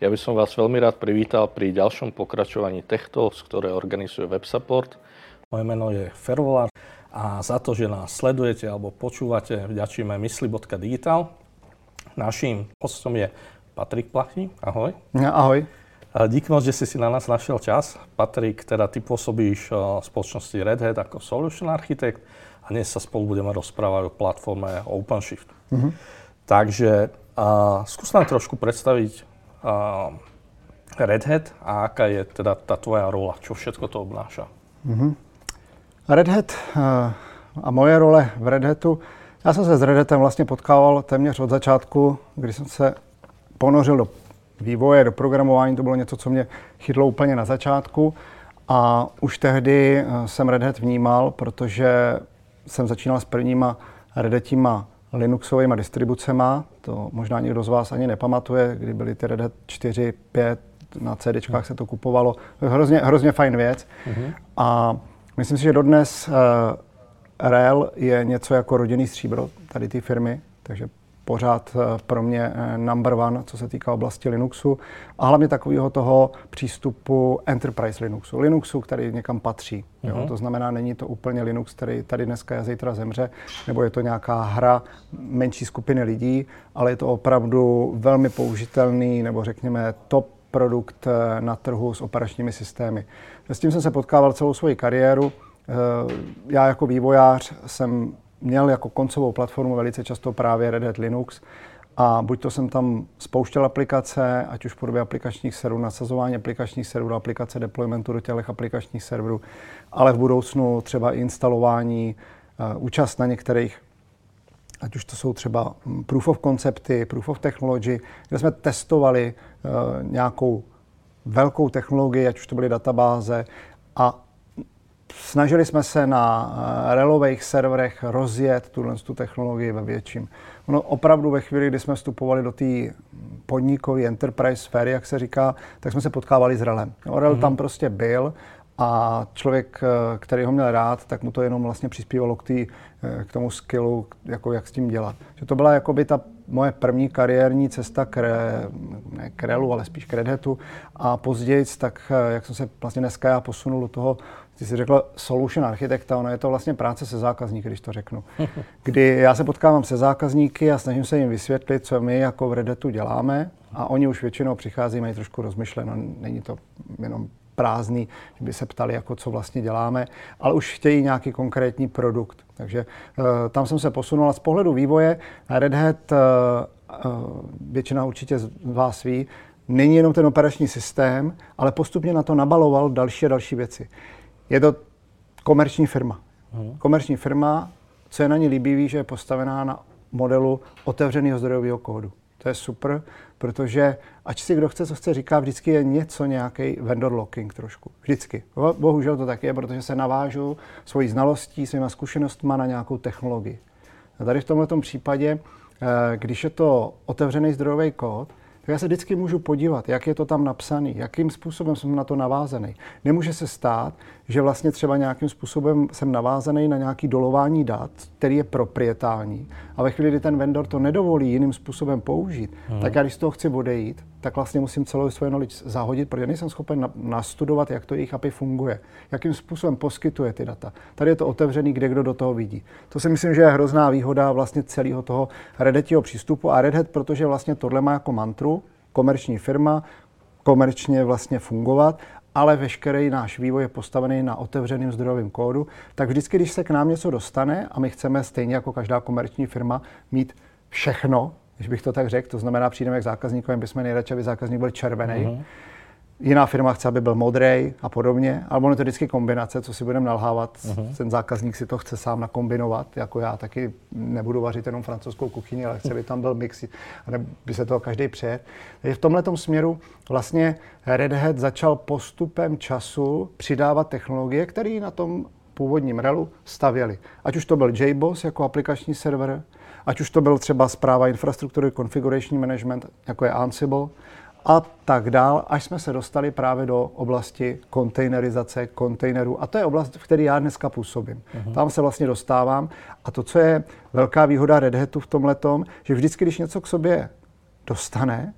Ja by som vás veľmi rád privítal pri ďalšom pokračovaní Tech Talks, ktoré organizuje WebSupport. Moje meno je Fervolár a za to, že nás sledujete alebo počúvate, vďačíme mysli.digital. Naším hostom je Patrik Plachy. Ahoj. Ahoj. Díky moc, že si si na nás našiel čas. Patrik, teda ty pôsobíš v spoločnosti Red Hat ako Solution Architect a dnes sa spolu budeme rozprávať o platforme OpenShift. Mm-hmm. Takže a, skús nám trošku predstaviť uh, Red Hat? A aká je teda ta tvoja rola, čo všetko to obnáša? Mm-hmm. Red Hat uh, a moje role v Red Hatu, já jsem se s Red Hatem vlastně potkával téměř od začátku, kdy jsem se ponořil do vývoje, do programování, to bylo něco, co mě chytlo úplně na začátku. A už tehdy uh, jsem Red Hat vnímal, protože jsem začínal s prvníma Red Hatima Linuxovými distribucema. To možná někdo z vás ani nepamatuje, kdy byly ty Red Hat 4, 5, na CDčkách se to kupovalo. Hrozně, hrozně fajn věc. Uh-huh. A myslím si, že dodnes uh, REL je něco jako rodinný stříbro tady ty firmy, takže pořád eh, pro mě eh, number one, co se týká oblasti Linuxu a hlavně takového toho přístupu enterprise Linuxu. Linuxu, který někam patří. Jo? Mhm. To znamená, není to úplně Linux, který tady dneska a zítra zemře, nebo je to nějaká hra menší skupiny lidí, ale je to opravdu velmi použitelný, nebo řekněme top produkt eh, na trhu s operačními systémy. S tím jsem se potkával celou svoji kariéru. Já jako vývojář jsem měl jako koncovou platformu velice často právě Red Hat Linux a buď to jsem tam spouštěl aplikace, ať už v podobě aplikačních serverů, nasazování aplikačních serverů, aplikace deploymentu do těch aplikačních serverů, ale v budoucnu třeba instalování, uh, účast na některých ať už to jsou třeba hm, proof of concepty, proof of technology, kde jsme testovali uh, nějakou velkou technologii, ať už to byly databáze, a snažili jsme se na eh, relových serverech rozjet tuhle tu technologii ve větším. Ono opravdu ve chvíli, kdy jsme vstupovali do té podnikové enterprise sféry, jak se říká, tak jsme se potkávali s relem. No, rel mm-hmm. tam prostě byl a člověk, eh, který ho měl rád, tak mu to jenom vlastně přispívalo k, tý, eh, k tomu skillu, jako jak s tím dělat. Že to byla jakoby ta moje první kariérní cesta k, re, ne k Relu, ale spíš k Red Hatu. A později, tak jak jsem se vlastně dneska já posunul do toho ty jsi řekla solution architekta, ono je to vlastně práce se zákazníky, když to řeknu. Kdy já se potkávám se zákazníky a snažím se jim vysvětlit, co my jako v Redetu děláme a oni už většinou přichází, mají trošku rozmyšleno, není to jenom prázdný, že by se ptali, jako co vlastně děláme, ale už chtějí nějaký konkrétní produkt. Takže uh, tam jsem se posunul a z pohledu vývoje Red Hat, uh, uh, většina určitě z vás ví, není jenom ten operační systém, ale postupně na to nabaloval další a další věci. Je to komerční firma. Hmm. Komerční firma, co je na ní líbivý, že je postavená na modelu otevřeného zdrojového kódu. To je super, protože ať si kdo chce, co chce říká, vždycky je něco, nějaký vendor locking trošku. Vždycky. Bohužel to tak je, protože se navážu svojí znalostí, svýma zkušenostmi na nějakou technologii. A tady v tomto případě, eh, když je to otevřený zdrojový kód, tak já se vždycky můžu podívat, jak je to tam napsané, jakým způsobem jsem na to navázaný. Nemůže se stát, že vlastně třeba nějakým způsobem jsem navázaný na nějaký dolování dat, který je proprietální. A ve chvíli, kdy ten vendor to nedovolí jiným způsobem použít, hmm. tak já když z toho chci odejít, tak vlastně musím celou svoji knowledge zahodit, protože nejsem schopen nastudovat, jak to jejich API funguje, jakým způsobem poskytuje ty data. Tady je to otevřený, kde kdo do toho vidí. To si myslím, že je hrozná výhoda vlastně celého toho Red přístupu a Red Hat, protože vlastně tohle má jako mantru, komerční firma, komerčně vlastně fungovat ale veškerý náš vývoj je postavený na otevřeném zdrojovém kódu, tak vždycky, když se k nám něco dostane a my chceme stejně jako každá komerční firma mít všechno, když bych to tak řekl, to znamená, přijdeme k zákazníkovi, bychom nejradši, aby zákazník byl červený, uh-huh. Jiná firma chce, aby byl modrý a podobně, ale ono je to vždycky kombinace, co si budeme nalhávat. Uh-huh. Ten zákazník si to chce sám nakombinovat, jako já taky nebudu vařit jenom francouzskou kuchyni, ale chci, aby tam byl mix, a by se toho každý přejet. Takže v tomhle směru vlastně Red Hat začal postupem času přidávat technologie, které na tom původním relu stavěli. Ať už to byl JBoss jako aplikační server, ať už to byl třeba zpráva infrastruktury, configuration management, jako je Ansible, a tak dál, až jsme se dostali právě do oblasti kontejnerizace kontejnerů. A to je oblast, v které já dneska působím. Uh-huh. Tam se vlastně dostávám. A to, co je velká výhoda Red Hatu v tom letom, že vždycky, když něco k sobě dostane,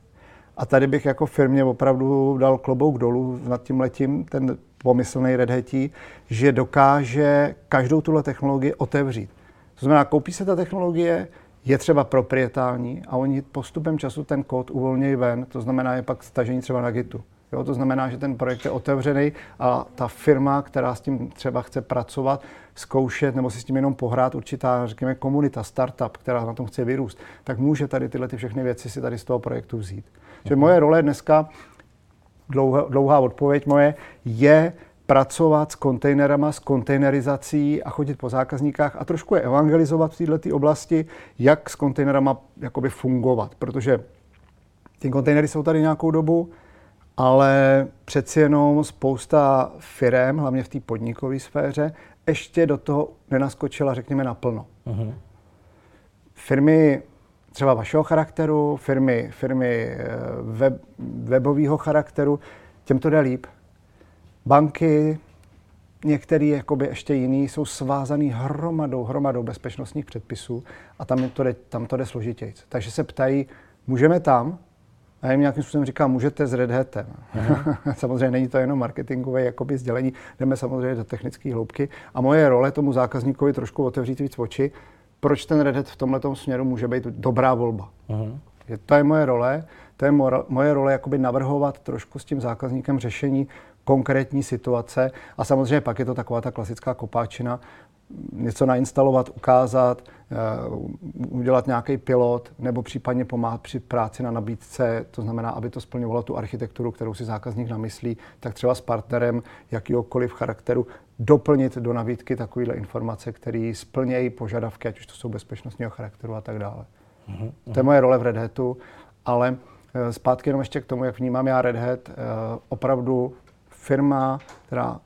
a tady bych jako firmě opravdu dal klobouk dolů nad tím letím, ten pomyslný Red Hatí, že dokáže každou tuhle technologii otevřít. To znamená, koupí se ta technologie, je třeba proprietální a oni postupem času ten kód uvolnějí ven, to znamená je pak stažení třeba na Gitu. Jo, to znamená, že ten projekt je otevřený a ta firma, která s tím třeba chce pracovat, zkoušet nebo si s tím jenom pohrát, určitá, řekněme, komunita, startup, která na tom chce vyrůst, tak může tady tyhle ty všechny věci si tady z toho projektu vzít. Že moje role dneska, dlouhá, dlouhá odpověď moje, je pracovat s kontejnerama, s kontejnerizací a chodit po zákazníkách a trošku je evangelizovat v této oblasti, jak s kontejnerama jakoby fungovat, protože ty kontejnery jsou tady nějakou dobu, ale přeci jenom spousta firm, hlavně v té podnikové sféře, ještě do toho nenaskočila, řekněme, naplno. Uh-huh. Firmy třeba vašeho charakteru, firmy, firmy eh, web, webového charakteru, těm to jde líp. Banky, některé jakoby ještě jiný, jsou svázaný hromadou, hromadou bezpečnostních předpisů a tam to jde, tam to jde složitěji. Takže se ptají, můžeme tam? A jim nějakým způsobem říkám, můžete s Red Hatem. samozřejmě není to jenom marketingové jakoby sdělení, jdeme samozřejmě do technické hloubky. A moje role tomu zákazníkovi trošku otevřít víc oči, proč ten Red Hat v tomto směru může být dobrá volba. Uh-huh. To je moje role, to je moje role jakoby navrhovat trošku s tím zákazníkem řešení, konkrétní situace. A samozřejmě pak je to taková ta klasická kopáčina, něco nainstalovat, ukázat, eh, udělat nějaký pilot nebo případně pomáhat při práci na nabídce, to znamená, aby to splňovalo tu architekturu, kterou si zákazník namyslí, tak třeba s partnerem jakýkoliv charakteru doplnit do nabídky takovéhle informace, které splnějí požadavky, ať už to jsou bezpečnostního charakteru a tak dále. Uh-huh. To je moje role v Red Hatu, ale zpátky jenom ještě k tomu, jak vnímám já Red Hat, eh, opravdu firma, která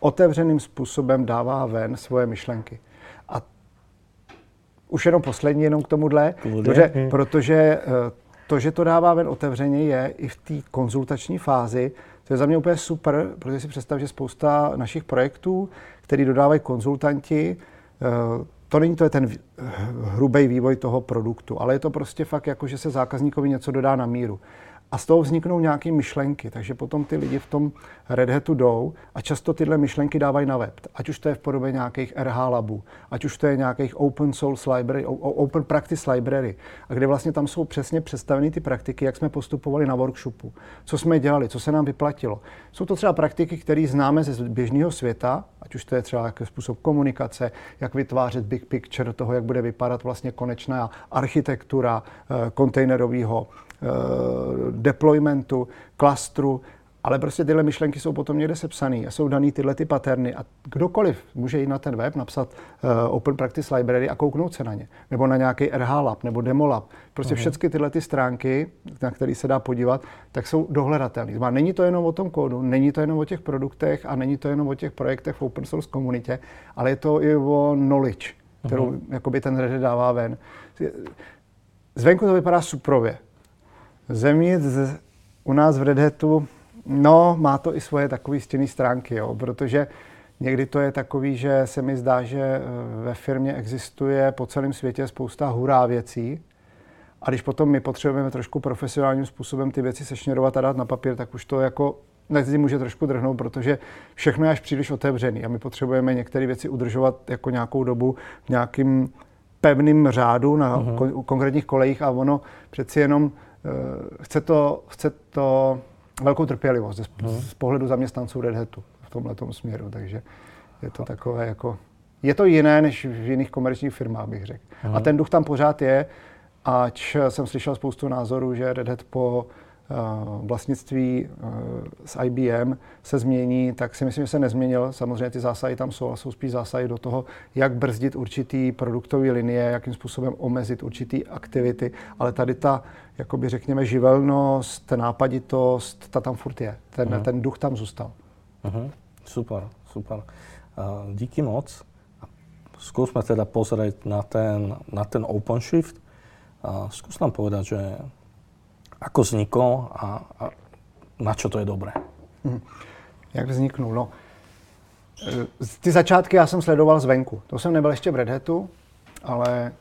otevřeným způsobem dává ven svoje myšlenky. A už jenom poslední, jenom k tomuhle, protože, hmm. protože eh, to, že to dává ven otevřeně, je i v té konzultační fázi, to je za mě úplně super, protože si představ, že spousta našich projektů, který dodávají konzultanti, eh, to není to je ten hrubý vývoj toho produktu, ale je to prostě fakt jako, že se zákazníkovi něco dodá na míru a z toho vzniknou nějaké myšlenky, takže potom ty lidi v tom Red Hatu jdou a často tyhle myšlenky dávají na web, ať už to je v podobě nějakých RH labů, ať už to je nějakých open source library, open practice library, a kde vlastně tam jsou přesně představeny ty praktiky, jak jsme postupovali na workshopu, co jsme dělali, co se nám vyplatilo. Jsou to třeba praktiky, které známe ze běžného světa, ať už to je třeba jaký způsob komunikace, jak vytvářet big picture toho, jak bude vypadat vlastně konečná architektura e, kontejnerového Eh, deploymentu, klastru, ale prostě tyhle myšlenky jsou potom někde sepsané a jsou daný tyhle ty paterny a kdokoliv může jít na ten web, napsat uh, Open Practice Library a kouknout se na ně. Nebo na nějaký RH Lab nebo Demo Lab. Prostě uh-huh. všechny tyhle ty stránky, na které se dá podívat, tak jsou dohledatelné. Není to jenom o tom kódu, není to jenom o těch produktech a není to jenom o těch projektech v open source komunitě, ale je to i o knowledge, kterou uh-huh. jakoby ten Reddit dává ven. Zvenku to vypadá suprově. Zevnitř u nás v Red Hatu, no, má to i svoje takové stěny stránky, jo, protože někdy to je takový, že se mi zdá, že eh, ve firmě existuje po celém světě spousta hurá věcí, a když potom my potřebujeme trošku profesionálním způsobem ty věci sešněrovat a dát na papír, tak už to jako si může trošku drhnout, protože všechno je až příliš otevřený a my potřebujeme některé věci udržovat jako nějakou dobu v nějakým pevným řádu na uh-huh. konkrétních kolejích a ono přeci jenom chce to, chce to velkou trpělivost z, hmm. z pohledu zaměstnanců Red Hatu v tomhle směru, takže je to takové jako, je to jiné než v jiných komerčních firmách, bych řekl. Hmm. A ten duch tam pořád je, ač jsem slyšel spoustu názorů, že Red Hat po vlastnictví s IBM se změní, tak si myslím, že se nezměnil. Samozřejmě ty zásahy tam jsou, ale jsou spíš zásahy do toho, jak brzdit určitý produktové linie, jakým způsobem omezit určitý aktivity, ale tady ta, jakoby řekněme, živelnost, nápaditost, ta tam furt je. Ten, uh-huh. ten duch tam zůstal. Uh-huh. Super, super. Uh, díky moc. Skúsme teda pozrieť na ten, na ten OpenShift. Uh, skús nám povedať, že ako vznikol a, a na čo to je dobré. Hmm. Jak vzniknul? No, e, ty začátky já jsem sledoval zvenku. To jsem nebyl ještě v Red Hatu, ale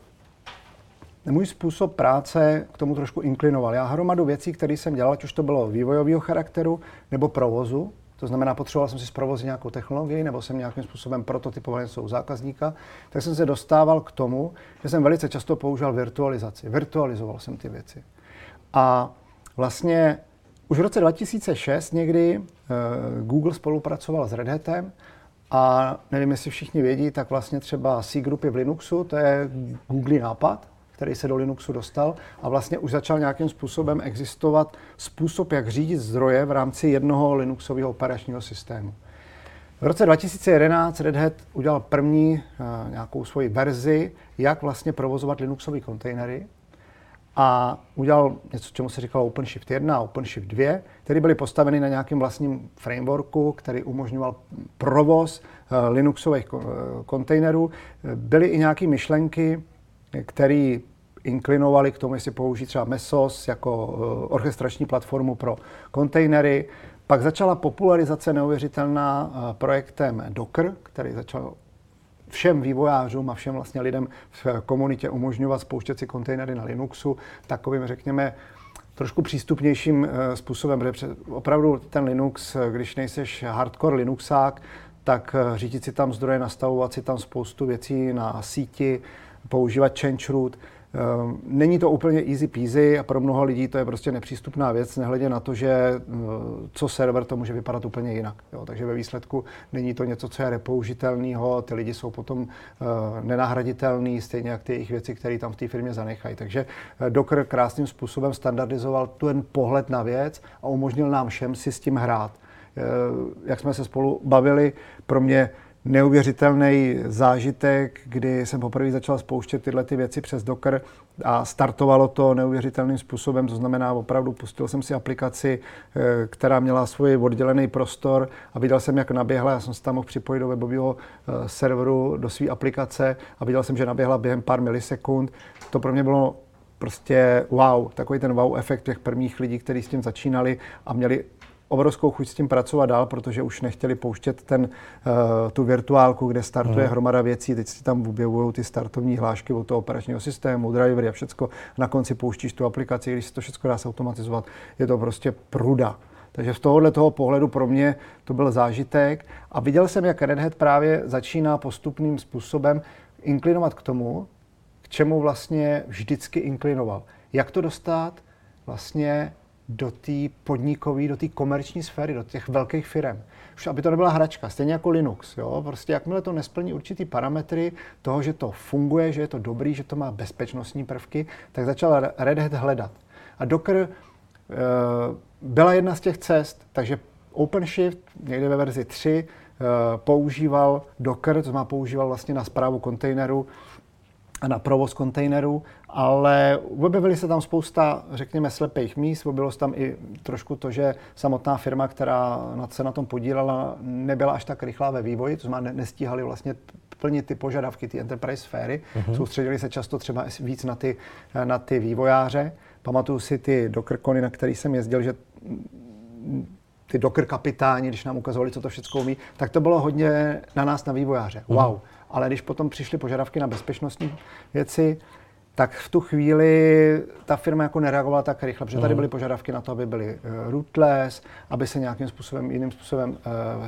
můj způsob práce k tomu trošku inklinoval. Já hromadu věcí, které jsem dělal, ať už to bylo vývojového charakteru nebo provozu, to znamená, potřeboval jsem si zprovozit nějakou technologii nebo jsem nějakým způsobem prototypoval něco u zákazníka, tak jsem se dostával k tomu, že jsem velice často používal virtualizaci. Virtualizoval jsem ty věci. A vlastně už v roce 2006 někdy uh, Google spolupracoval s Red Hatem a nevím, jestli všichni vědí, tak vlastně třeba C grupy v Linuxu, to je Google nápad, který se do Linuxu dostal a vlastně už začal nějakým způsobem existovat způsob, jak řídit zdroje v rámci jednoho Linuxového operačního systému. V roce 2011 Red Hat udělal první uh, nějakou svoji verzi, jak vlastně provozovat Linuxové kontejnery a udělal něco, čemu se říkalo OpenShift 1 a OpenShift 2, které byly postaveny na nějakém vlastním frameworku, který umožňoval provoz uh, Linuxových uh, kontejnerů. Byly i nějaké myšlenky, které inklinovaly k tomu, jestli použít třeba Mesos jako uh, orchestrační platformu pro kontejnery. Pak začala popularizace neuvěřitelná uh, projektem Docker, který začal všem vývojářům a všem vlastně lidem v komunitě umožňovat spouštět si kontejnery na Linuxu takovým, řekněme, trošku přístupnějším způsobem, protože opravdu ten Linux, když nejseš hardcore Linuxák, tak řídit si tam zdroje, nastavovat si tam spoustu věcí na síti, používat change root, není to úplně easy peasy a pro mnoho lidí to je prostě nepřístupná věc, nehledě na to, že eh, co server to může vypadat úplně jinak. Jo, takže ve výsledku není to něco, co je repoužitelného, ty lidi jsou potom uh, nenahraditelný, stejně jak ty jejich věci, které tam v té firmě zanechají. Takže eh, Docker krásným způsobem standardizoval ten pohled na věc a umožnil nám všem si s tím hrát. Jak jsme se spolu bavili, pro mě neuvěřitelný zážitek, kdy jsem poprvé začal spouštět tyhle ty věci přes Docker a startovalo to neuvěřitelným způsobem, to znamená opravdu pustil jsem si aplikaci, eh, která měla svůj oddělený prostor a viděl jsem, jak naběhla, já jsem se tam mohl připojit do webového eh, serveru, do své aplikace a viděl jsem, že naběhla během pár milisekund. To pro mě bylo prostě wow, takový ten wow efekt těch prvních lidí, kteří s tím začínali a měli obrovskou chuť s tím pracovat dál, protože už nechtěli pouštět ten, uh, tu virtuálku, kde startuje mm. hromada věcí. Teď si tam objevují ty startovní hlášky od toho operačního systému, drivery a všecko. Na konci pouštíš tu aplikaci, když se to všechno dá se automatizovat. Je to prostě pruda. Takže z tohohle toho pohledu pro mě to byl zážitek a viděl jsem, jak Red Hat právě začíná postupným způsobem inklinovat k tomu, k čemu vlastně vždycky inklinoval. Jak to dostat vlastně do té podnikové, do té komerční sféry, do těch velkých firm. Už aby to nebyla hračka, stejně jako Linux. Jo? Prostě jakmile to nesplní určitý parametry toho, že to funguje, že je to dobrý, že to má bezpečnostní prvky, tak začal Red Hat hledat. A Docker e, byla jedna z těch cest, takže OpenShift někde ve verzi 3 e, eh, používal Docker, to má používal vlastně na zprávu kontejneru na provoz kontejnerů, ale objevily se tam spousta, řekněme, slepých míst. Objevilo se tam i trošku to, že samotná firma, která se na tom podílela, nebyla až tak rychlá ve vývoji, to znamená, nestíhali vlastně plnit ty požadavky, ty enterprise sféry. Uh-huh. Soustředili se často třeba víc na ty, na ty vývojáře. Pamatuju si ty Dockercony, na který jsem jezdil, že ty Docker kapitáni, když nám ukazovali, co to všechno umí, tak to bylo hodně na nás, na vývojáře. Uh-huh. Wow ale když potom přišly požadavky na bezpečnostní věci, tak v tu chvíli ta firma jako nereagovala tak rychle, protože tady mhm. byly požadavky na to, aby byly uh, rootless, aby se nějakým způsobem, jiným způsobem uh,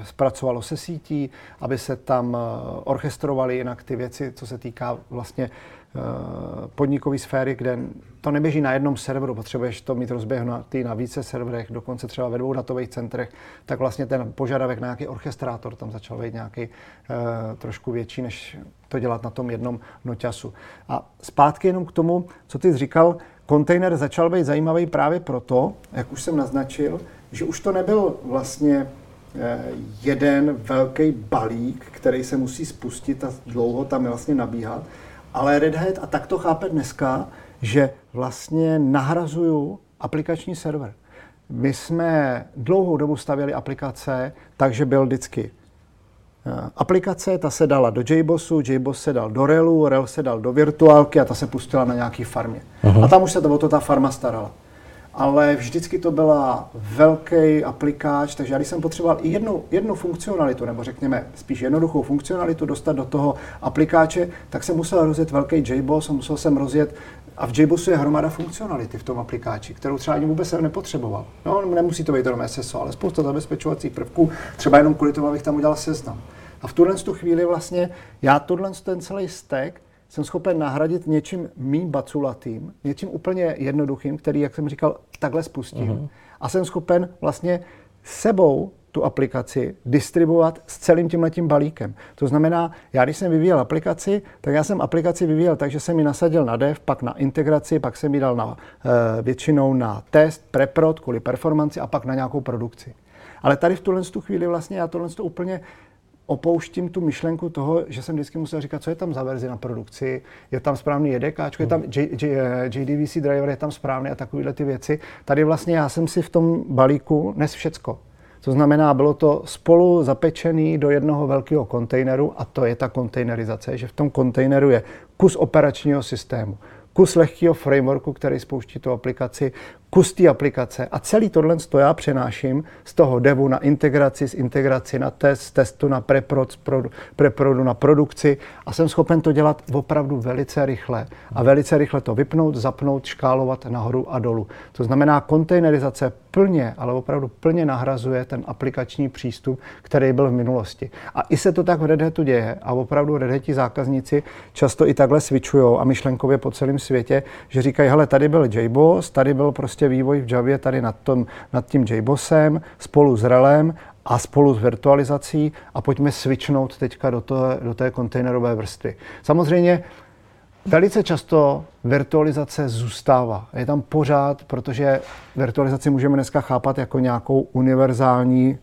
zpracovalo se sítí, aby se tam uh, orchestrovaly jinak ty věci, co se týká vlastně Eh, podnikové sféry, kde to neběží na jednom serveru, potřebuješ to mít rozběhnutý na více serverech, dokonce třeba ve dvou datových centrech, tak vlastně ten požadavek na nějaký orchestrátor tam začal být nějaký uh, trošku větší, než to dělat na tom jednom noťasu. A zpátky jenom k tomu, co ty jsi říkal, kontejner začal být zajímavý právě proto, jak už jsem naznačil, že už to nebyl vlastně eh, jeden velký balík, který se musí spustit a dlouho tam vlastně nabíhat, ale Red Hat, a tak to chápe dneska, že vlastně nahrazuju aplikační server. My jsme dlouhou dobu stavěli aplikace, takže byl vždycky eh, aplikace, ta se dala do JBossu, JBoss se dal do Relu, Rel se dal do virtuálky a ta se pustila na nějaký farmě. Uh-huh. A tam už se to o to ta farma starala. Ale vždycky to byla velký aplikáč, takže já když jsem potřeboval i jednu, jednu funkcionalitu, nebo řekněme spíš jednoduchou funkcionalitu dostat do toho aplikáče, tak jsem musel rozjet velký JBoss a musel jsem rozjet a v JBossu je hromada funkcionality v tom aplikáči, kterou třeba ani vůbec jsem nepotřeboval. No, nemusí to být jenom SSO, ale spousta zabezpečovacích prvků, třeba jenom kvůli tomu, abych tam udělal seznam. A v tuhle tu chvíli vlastně já tuhle ten celý stack jsem schopen nahradit něčím mým baculatým, něčím úplně jednoduchým, který, jak jsem říkal, takhle spustím. Uh-huh. A jsem schopen vlastně sebou tu aplikaci distribuovat s celým tímhletím balíkem. To znamená, já když jsem vyvíjel aplikaci, tak já jsem aplikaci vyvíjel tak, že jsem ji nasadil na dev, pak na integraci, pak jsem ji dal na, e, většinou na test, preprod kvůli performanci a pak na nějakou produkci. Ale tady v tuhle tu chvíli vlastně já tohle úplně opouštím tu myšlenku toho, že jsem vždycky musel říkat, co je tam za verzi na produkci, je tam správný JDK, je tam J, J, JDVC driver, je tam správný a takovéhle ty věci. Tady vlastně já jsem si v tom balíku nes všecko. To znamená, bylo to spolu zapečený do jednoho velkého kontejneru a to je ta kontejnerizace, že v tom kontejneru je kus operačního systému, kus lehkého frameworku, který spouští tu aplikaci, kus té aplikace a celý tohle to já přenáším z toho devu na integraci, z integraci na test, z testu na preprod, preprodu na produkci a jsem schopen to dělat opravdu velice rychle a velice rychle to vypnout, zapnout, škálovat nahoru a dolů. To znamená, kontejnerizace plně, ale opravdu plně nahrazuje ten aplikační přístup, který byl v minulosti. A i se to tak v Red Hatu děje a opravdu Red Hati zákazníci často i takhle switchují a myšlenkově po celém světě, že říkají, hele, tady byl JBoss, tady byl prostě prostě vývoj v Javě tady nad, tom, nad tím JBossem spolu s Relem a spolu s virtualizací a pojďme switchnout teďka do, to, do té kontejnerové vrstvy. Samozřejmě Velice často virtualizace zůstává. Je tam pořád, protože virtualizaci můžeme dneska chápat jako nějakou univerzální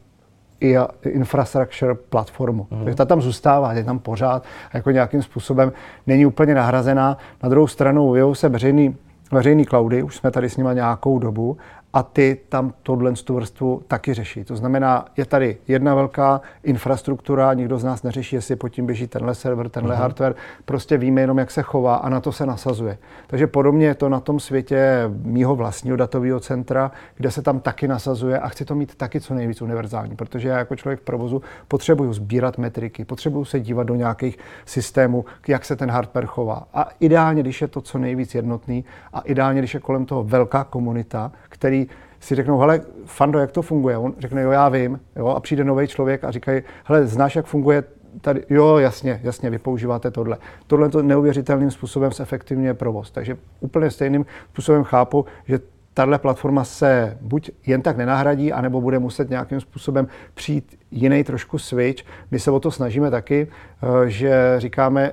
infrastructure platformu. Mm. Takže ta tam zůstává, je tam pořád jako nějakým způsobem není úplně nahrazená. Na druhou stranu vyjou se veřejný veřejný cloudy, už jsme tady s nimi nějakou dobu a ty tam tohle tu vrstvu taky řeší. To znamená, je tady jedna velká infrastruktura, nikdo z nás neřeší, jestli pod tím běží tenhle server, tenhle uh-huh. hardware, prostě víme jenom, jak se chová a na to se nasazuje. Takže podobně je to na tom světě mýho vlastního datového centra, kde se tam taky nasazuje a chci to mít taky co nejvíc univerzální, protože já jako člověk v provozu potřebuju sbírat metriky, potřebuju se dívat do nějakých systémů, jak se ten hardware chová. A ideálně, když je to co nejvíc jednotný a ideálně, když je kolem toho velká komunita, který si řeknou, hele, Fando, jak to funguje? On řekne, jo, já vím. Jo, a přijde nový člověk a říkají, hele, znáš, jak funguje tady, jo, jasně, jasně, vy používáte tohle. Tohle to neuvěřitelným způsobem zefektivňuje provoz. Takže úplně stejným způsobem chápu, že tahle platforma se buď jen tak nenahradí, anebo bude muset nějakým způsobem přijít jiný trošku switch. My se o to snažíme taky, eh, že říkáme,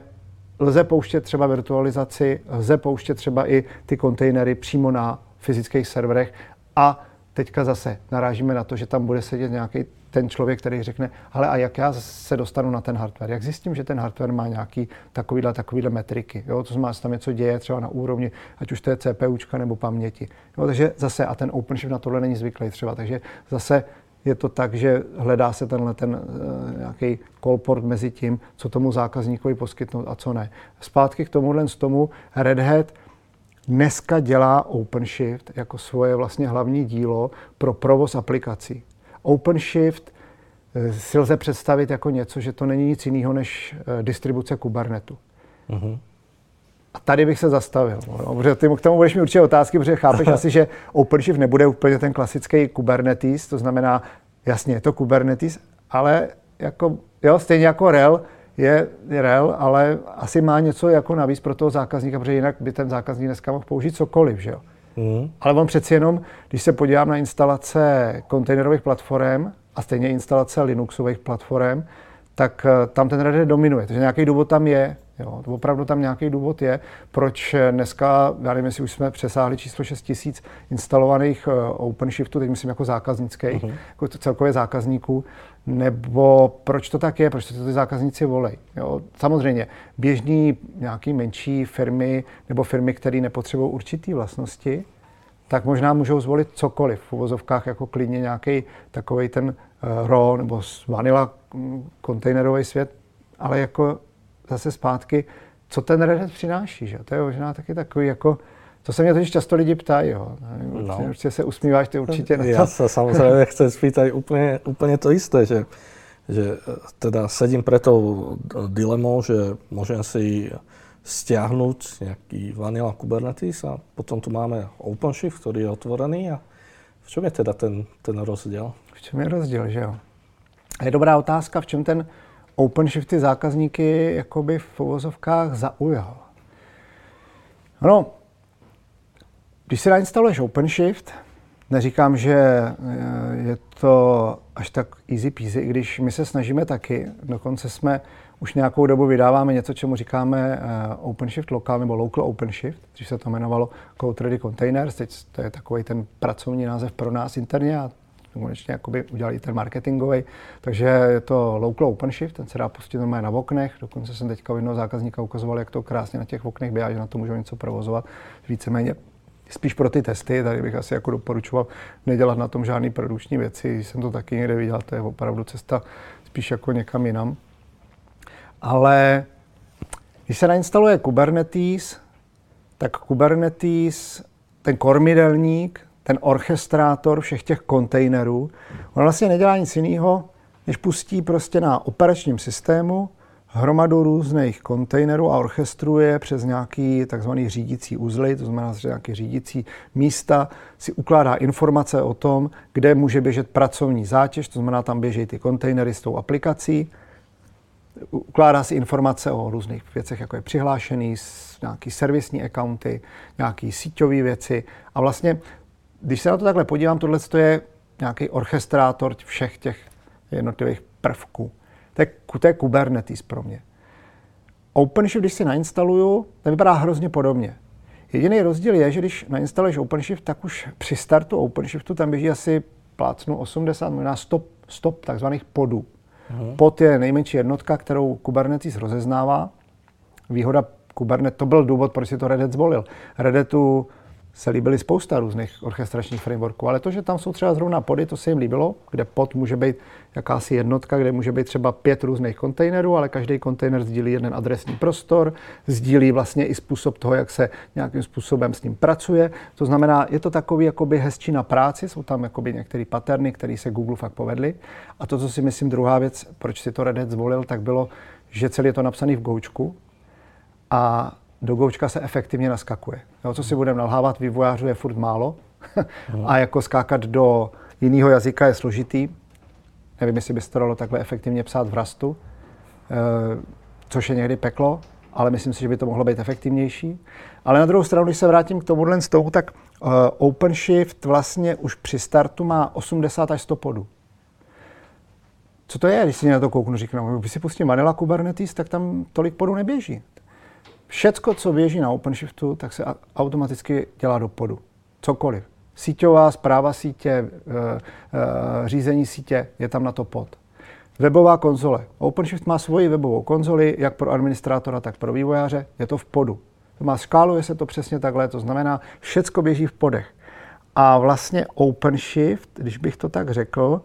lze pouštět třeba virtualizaci, lze pouštět třeba i ty kontejnery přímo na fyzických serverech a teďka zase narážíme na to, že tam bude sedět nějaký ten člověk, který řekne, ale a jak já se dostanu na ten hardware? Jak zjistím, že ten hardware má nějaký takovýhle, takovýhle metriky? Jo? To znamená, že tam něco děje třeba na úrovni, ať už to je CPUčka nebo paměti. Jo? Takže zase, a ten OpenShift na tohle není zvyklý třeba, takže zase je to tak, že hledá se tenhle ten uh, nějaký kolport mezi tím, co tomu zákazníkovi poskytnout a co ne. Zpátky k tomuhle z tomu Red Hat dneska dělá OpenShift jako svoje vlastně hlavní dílo pro provoz aplikací. OpenShift eh, si lze představit jako něco, že to není nic jiného než eh, distribuce Kubernetu. Uh-huh. A tady bych se zastavil, no, protože ty k tomu budeš mít určitě otázky, protože chápeš asi, že OpenShift nebude úplně ten klasický Kubernetes, to znamená, jasně, je to Kubernetes, ale jako, jo, stejně jako RHEL, je rel, ale asi má něco jako navíc pro toho zákazníka, protože jinak by ten zákazník dneska mohl použít cokoliv, že jo. Mm. Ale on přeci jenom, když se podívám na instalace kontejnerových platform a stejně instalace Linuxových platform, tak eh, tam ten Red Hat dominuje. Takže nějaký důvod tam je. Jo, to opravdu tam nějaký důvod je, proč dneska, já nevím, jestli už jsme přesáhli číslo 6 tisíc instalovaných eh, OpenShiftu, teď myslím jako zákaznických, uh-huh. jako celkově zákazníků, nebo proč to tak je, proč to ty zákazníci volej. Jo, samozřejmě běžní nějaký menší firmy nebo firmy, které nepotřebují určitý vlastnosti, tak možná můžou zvolit cokoliv. V uvozovkách jako klidně nějaký takový ten uh, raw nebo vanilla mm, kontejnerový svět, ale jako zase zpátky, co ten Red Hat přináší, že? To je možná taky takový jako, to se mě totiž často lidi ptají, jo. No. Určitě se usmíváš, ty určitě na to. Já se samozřejmě chci spýtať úplně, úplně to isté, že, že teda sedím pre tou dilemou, že môžem si stiahnuť nejaký vanilla Kubernetes a potom tu máme OpenShift, ktorý je otvorený a v čom je teda ten, ten rozdiel? V čem je rozdíl, že jo? A je dobrá otázka, v čem ten OpenShift ty zákazníky jakoby v uvozovkách zaujal. No, když si nainstaluješ OpenShift, neříkám, že eh, je to až tak easy peasy, i když my se snažíme taky. Dokonce jsme už nějakou dobu vydáváme něco, čemu říkáme eh, OpenShift Local nebo Local OpenShift, když se to jmenovalo Code Ready Containers. Teď to je takový ten pracovní název pro nás interně a konečně jakoby udělali ten marketingový. Takže je to local OpenShift, ten se dá pustit normálně na oknech. Dokonce jsem teďka jednoho zákazníka ukazoval, jak to krásně na těch oknech běhá, že na to můžou něco provozovat. Víceméně spíš pro ty testy, tady bych asi jako doporučoval nedělat na tom žádný produkční věci. Jsem to taky někde viděl, to je opravdu cesta spíš jako někam jinam. Ale když se nainstaluje Kubernetes, tak Kubernetes, ten kormidelník, ten orchestrátor všech těch kontejnerů, on vlastně nedělá nic jiného, než pustí prostě na operačním systému hromadu různých kontejnerů a orchestruje přes nějaký takzvaný řídící uzly, to znamená, že nějaké řídící místa, si ukládá informace o tom, kde může běžet pracovní zátěž, to znamená, tam běží ty kontejnery s tou aplikací, ukládá si informace o různých věcech, jako je přihlášený, nějaký servisní accounty, nějaký síťové věci a vlastně když se na to takhle podívám, tohle je nějaký orchestrátor všech těch jednotlivých prvků. To je, to je Kubernetes pro mě. OpenShift, když si nainstaluju, to vypadá hrozně podobně. Jediný rozdíl je, že když nainstaluješ OpenShift, tak už při startu OpenShiftu tam běží asi plácnu 80, možná 100, 100 takzvaných podů. Uh-huh. Pod je nejmenší jednotka, kterou Kubernetes rozeznává. Výhoda Kubernetes, to byl důvod, proč si to Red Hat zvolil. Red Hatu se líbily spousta různých orchestračních frameworků, ale to, že tam jsou třeba zrovna pody, to se jim líbilo, kde pod může být jakási jednotka, kde může být třeba pět různých kontejnerů, ale každý kontejner sdílí jeden adresní prostor, sdílí vlastně i způsob toho, jak se nějakým způsobem s ním pracuje. To znamená, je to takový jakoby hezčí na práci, jsou tam jakoby některé paterny, které se Google fakt povedly. A to, co si myslím, druhá věc, proč si to Red Hat zvolil, tak bylo, že celý je to napsaný v Goučku a do goučka se efektivně naskakuje. Jo, co si budeme nalhávat, vývojářů je furt málo a jako skákat do jiného jazyka je složitý. Nevím, jestli by se to dalo takhle efektivně psát v Rastu, e, což je někdy peklo, ale myslím si, že by to mohlo být efektivnější. Ale na druhou stranu, když se vrátím k tomuhle z toho, tak uh, OpenShift vlastně už při startu má 80 až 100 podů. Co to je, když si na to kouknu, říkám, když si pustím Manila Kubernetes, tak tam tolik podů neběží. Všecko, co běží na OpenShiftu, tak se automaticky dělá do podu. Cokoliv. Síťová zpráva sítě, e, e, řízení sítě, je tam na to pod. Webová konzole. OpenShift má svoji webovou konzoli, jak pro administrátora, tak pro vývojáře. Je to v podu. To má skáluje se to přesně takhle, to znamená, všecko běží v podech. A vlastně OpenShift, když bych to tak řekl,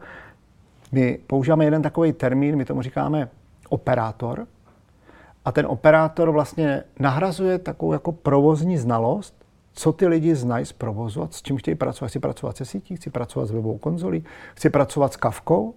my používáme jeden takový termín, my tomu říkáme operátor, a ten operátor vlastně nahrazuje takovou jako provozní znalost, co ty lidi znají z provozu a s čím chtějí pracovat. Chci pracovat se sítí, chci pracovat s webovou konzolí, chci pracovat s kavkou,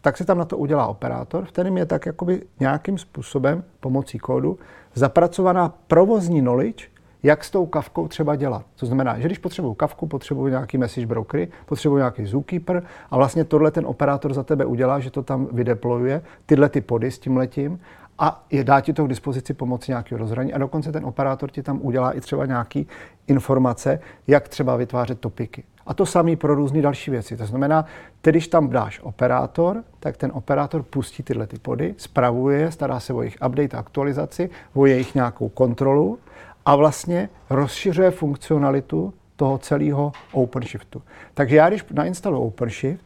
tak se tam na to udělá operátor, v kterém je tak jakoby nějakým způsobem pomocí kódu zapracovaná provozní knowledge, jak s tou kavkou třeba dělat. To znamená, že když potřebuju kavku, potřebuju nějaký message brokery, potřebuju nějaký zookeeper a vlastně tohle ten operátor za tebe udělá, že to tam vydeployuje, tyhle ty pody s tím letím a je, dá ti to k dispozici pomocí nějakého rozhraní a dokonce ten operátor ti tam udělá i třeba nějaký informace, jak třeba vytvářet topiky. A to samé pro různé další věci. To znamená, ty, když tam dáš operátor, tak ten operátor pustí tyhle ty pody, spravuje, stará se o jejich update a aktualizaci, o jejich nějakou kontrolu a vlastně rozšiřuje funkcionalitu toho celého OpenShiftu. Takže já, když nainstaluji OpenShift,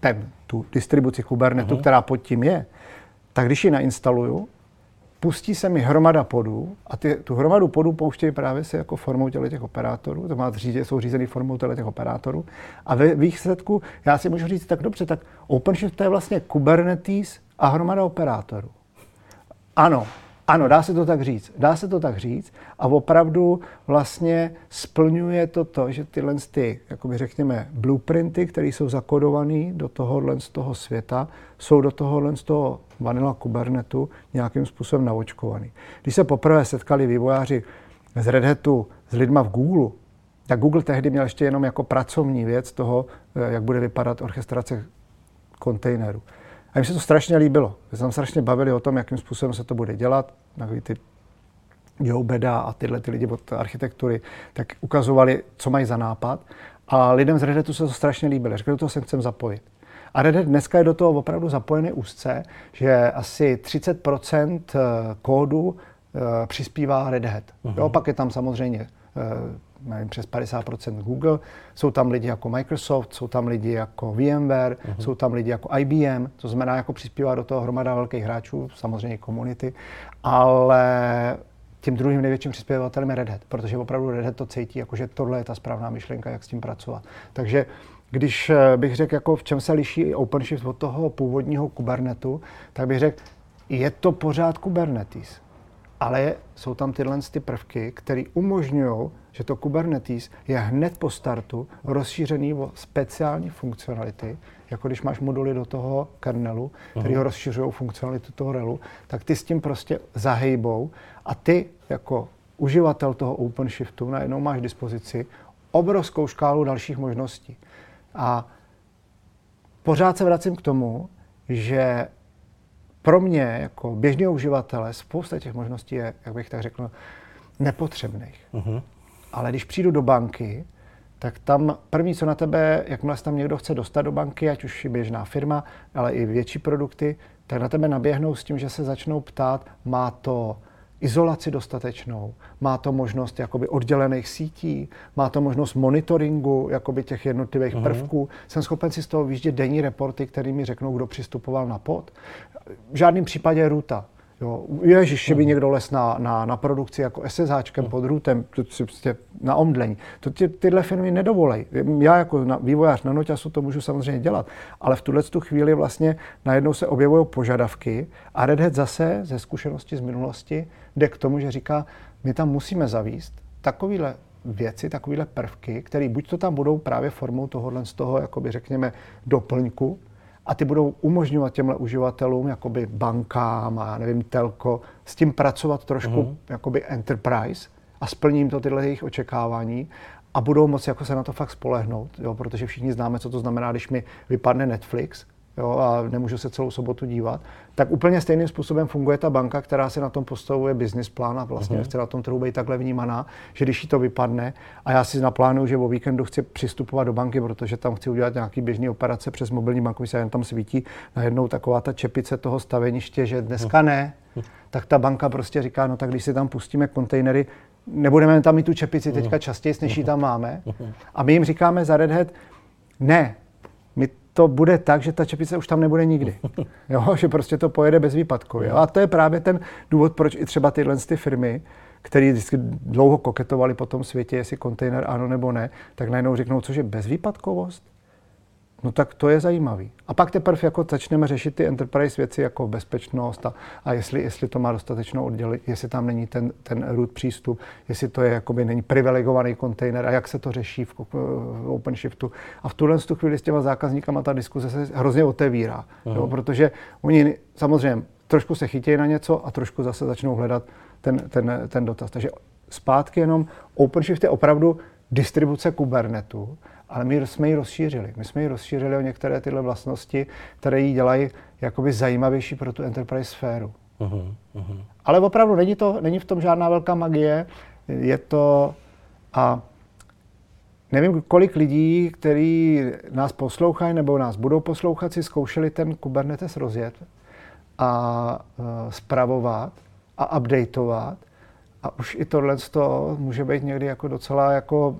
ten, tu distribuci Kubernetu, uh-huh. která pod tím je, tak když ji nainstaluju, pustí se mi hromada podů a ty, tu hromadu podů pouštějí právě se jako formou těch operátorů, to má řídě, jsou řízený formou těch operátorů a ve výsledku já si můžu říct tak dobře, tak OpenShift to je vlastně Kubernetes a hromada operátorů. Ano, ano, dá se to tak říct. Dá se to tak říct a opravdu vlastně splňuje to to, že tyhle ty, jakoby řekněme, blueprinty, které jsou zakodované do tohohle z toho světa, jsou do tohohle z toho vanilla Kubernetu nějakým způsobem naočkovaný. Když se poprvé setkali vývojáři z Red Hatu s lidma v Google, tak Google tehdy měl ještě jenom jako pracovní věc toho, eh, jak bude vypadat orchestrace kontejnerů. A jim se to strašně líbilo. My jsme strašně bavili o tom, jakým způsobem se to bude dělat. Takový ty Joe Beda a tyhle ty lidi od architektury, tak ukazovali, co mají za nápad. A lidem z Red se to strašně líbilo. Řekli, do toho se chcem zapojit. A Red Hat dneska je do toho opravdu zapojený úzce, že asi 30 eh, kódu eh, přispívá Red Hat. Uh-huh. Jo, pak je tam samozřejmě eh, nevím, přes 50% Google, jsou tam lidi jako Microsoft, jsou tam lidi jako VMware, uh-huh. jsou tam lidi jako IBM, to znamená, jako přispívá do toho hromada velkých hráčů, samozřejmě komunity, ale tím druhým největším přispěvatelem je Red Hat, protože opravdu Red Hat to cítí, jako že tohle je ta správná myšlenka, jak s tím pracovat. Takže když eh, bych řekl, jako v čem se liší OpenShift od toho původního Kubernetu, tak bych řekl, je to pořád Kubernetes, ale jsou tam tyhle ty prvky, které umožňují, že to Kubernetes je hned po startu rozšířený o speciální funkcionality, jako když máš moduly do toho kernelu, který ho rozšiřují funkcionalitu toho relu, tak ty s tím prostě zahejbou a ty jako uživatel toho OpenShiftu najednou máš k dispozici obrovskou škálu dalších možností. A pořád se vracím k tomu, že pro mě jako běžného uživatele spousta těch možností je, jak bych tak řekl, nepotřebných. Uh-huh. Ale když přijdu do banky, tak tam první, co na tebe, jakmile se tam někdo chce dostat do banky, ať už je běžná firma, ale i větší produkty, tak na tebe naběhnou s tím, že se začnou ptát, má to izolaci dostatečnou, má to možnost jakoby oddělených sítí, má to možnost monitoringu jakoby těch jednotlivých uh-huh. prvků. Jsem schopen si z toho vyždět denní reporty, které mi řeknou, kdo přistupoval na pod. V žádném případě ruta. Jo, ježiš, že by někdo les na, na, na produkci jako SSHčkem pod růtem, to si prostě na omdlení. To ty, tyhle firmy nedovolej. Já jako na, vývojář na noťasu to můžu samozřejmě dělat, ale v tuhle tu chvíli vlastně najednou se objevují požadavky a Red Hat zase ze zkušenosti z minulosti jde k tomu, že říká, my tam musíme zavíst takovýhle věci, takovéhle prvky, které buď to tam budou právě formou tohohle z toho, jakoby řekněme, doplňku, a ty budou umožňovat těmhle uživatelům, jakoby bankám a nevím, telko, s tím pracovat trošku uh-huh. jakoby enterprise a splním to tyhle jejich očekávání a budou moci jako se na to fakt spolehnout, jo, protože všichni známe, co to znamená, když mi vypadne Netflix jo, a nemůžu se celou sobotu dívat, tak úplně stejným způsobem funguje ta banka, která si na tom postavuje business plán a vlastně uh-huh. chce na tom trhu být takhle vnímaná, že když jí to vypadne a já si naplánuju, že o víkendu chci přistupovat do banky, protože tam chci udělat nějaký běžný operace přes mobilní banku, se jen tam svítí najednou taková ta čepice toho staveniště, že dneska uh-huh. ne, tak ta banka prostě říká, no tak když si tam pustíme kontejnery, nebudeme tam mít tu čepici teďka častěji, než ji tam máme. A my jim říkáme za Red Hat, ne, to bude tak, že ta čepice už tam nebude nikdy. Jo, že prostě to pojede bez výpadku. Jo? A to je právě ten důvod, proč i třeba tyhle ty firmy, které vždycky dlouho koketovali po tom světě, jestli kontejner ano nebo ne, tak najednou řeknou, cože bezvýpadkovost? No tak to je zajímavý. A pak teprve jako začneme řešit ty enterprise věci jako bezpečnost a, a jestli, jestli to má dostatečnou oddělit, jestli tam není ten, ten root přístup, jestli to je jakoby není privilegovaný kontejner a jak se to řeší v, v OpenShiftu. A v tuhle tu chvíli s těma zákazníkama ta diskuze se hrozně otevírá, jo, protože oni samozřejmě trošku se chytějí na něco a trošku zase začnou hledat ten, ten, ten dotaz. Takže zpátky jenom OpenShift je opravdu distribuce Kubernetu, ale my jsme ji rozšířili. My jsme ji rozšířili o některé tyhle vlastnosti, které ji dělají jakoby zajímavější pro tu enterprise sféru. Uh-huh, uh-huh. Ale opravdu není, to, není v tom žádná velká magie. Je to... A nevím, kolik lidí, kteří nás poslouchají nebo nás budou poslouchat, si zkoušeli ten Kubernetes rozjet a uh, spravovat a updateovat. A už i tohle může být někdy jako docela jako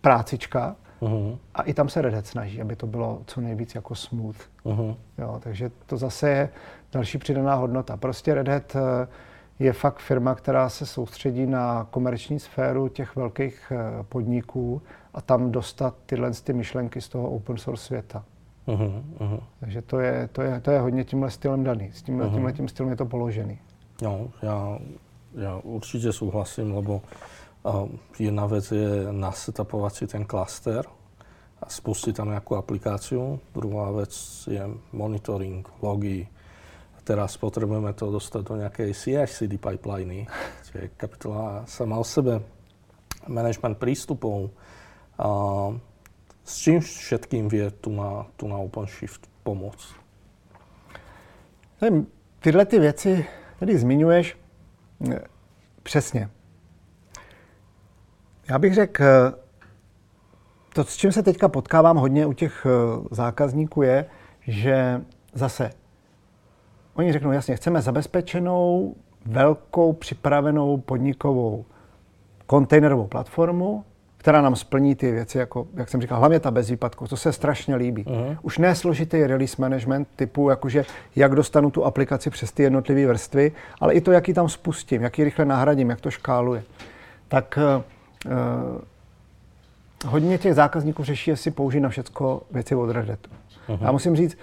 prácička. Uh-huh. A i tam se Red Hat snaží, aby to bylo co nejvíc jako smooth. Uh-huh. Jo, takže to zase je další přidaná hodnota. Prostě Red Hat eh, je fakt firma, která se soustředí na komerční sféru těch velkých eh, podniků a tam dostat tyhle ty myšlenky z toho open source světa. Uh-huh, uh-huh. Takže to je, to, je, to je hodně tímhle stylem daný. S tímhle, uh-huh. tímhle tím stylem je to položený. No, já, já určitě souhlasím, lebo jedna věc je nasetapovat si ten klaster a spustit tam nějakou aplikáciu. Druhá věc je monitoring, logy. Teraz potřebujeme to dostat do nějaké CI/CD pipeliny, je kapitola sama o sebe. Management přístupů, s čím všetkým vie tu na, tu na OpenShift pomoct? Tyhle ty věci tady zmiňuješ přesně. Já bych řekl, eh, to, s čím se teďka potkávám hodně u těch eh, zákazníků, je, že zase oni řeknou, jasně, chceme zabezpečenou, velkou, připravenou podnikovou kontejnerovou platformu, která nám splní ty věci, jako, jak jsem říkal, hlavně ta bezvýpadkovost, to se strašně líbí. Uh-huh. Už ne složitý release management typu, jakože jak dostanu tu aplikaci přes ty jednotlivé vrstvy, ale i to, jak ji tam spustím, jak ji rychle nahradím, jak to škáluje. Tak uh, hodně těch zákazníků řeší, jestli použijí na všechno věci od Red. Uh-huh. Já musím říct,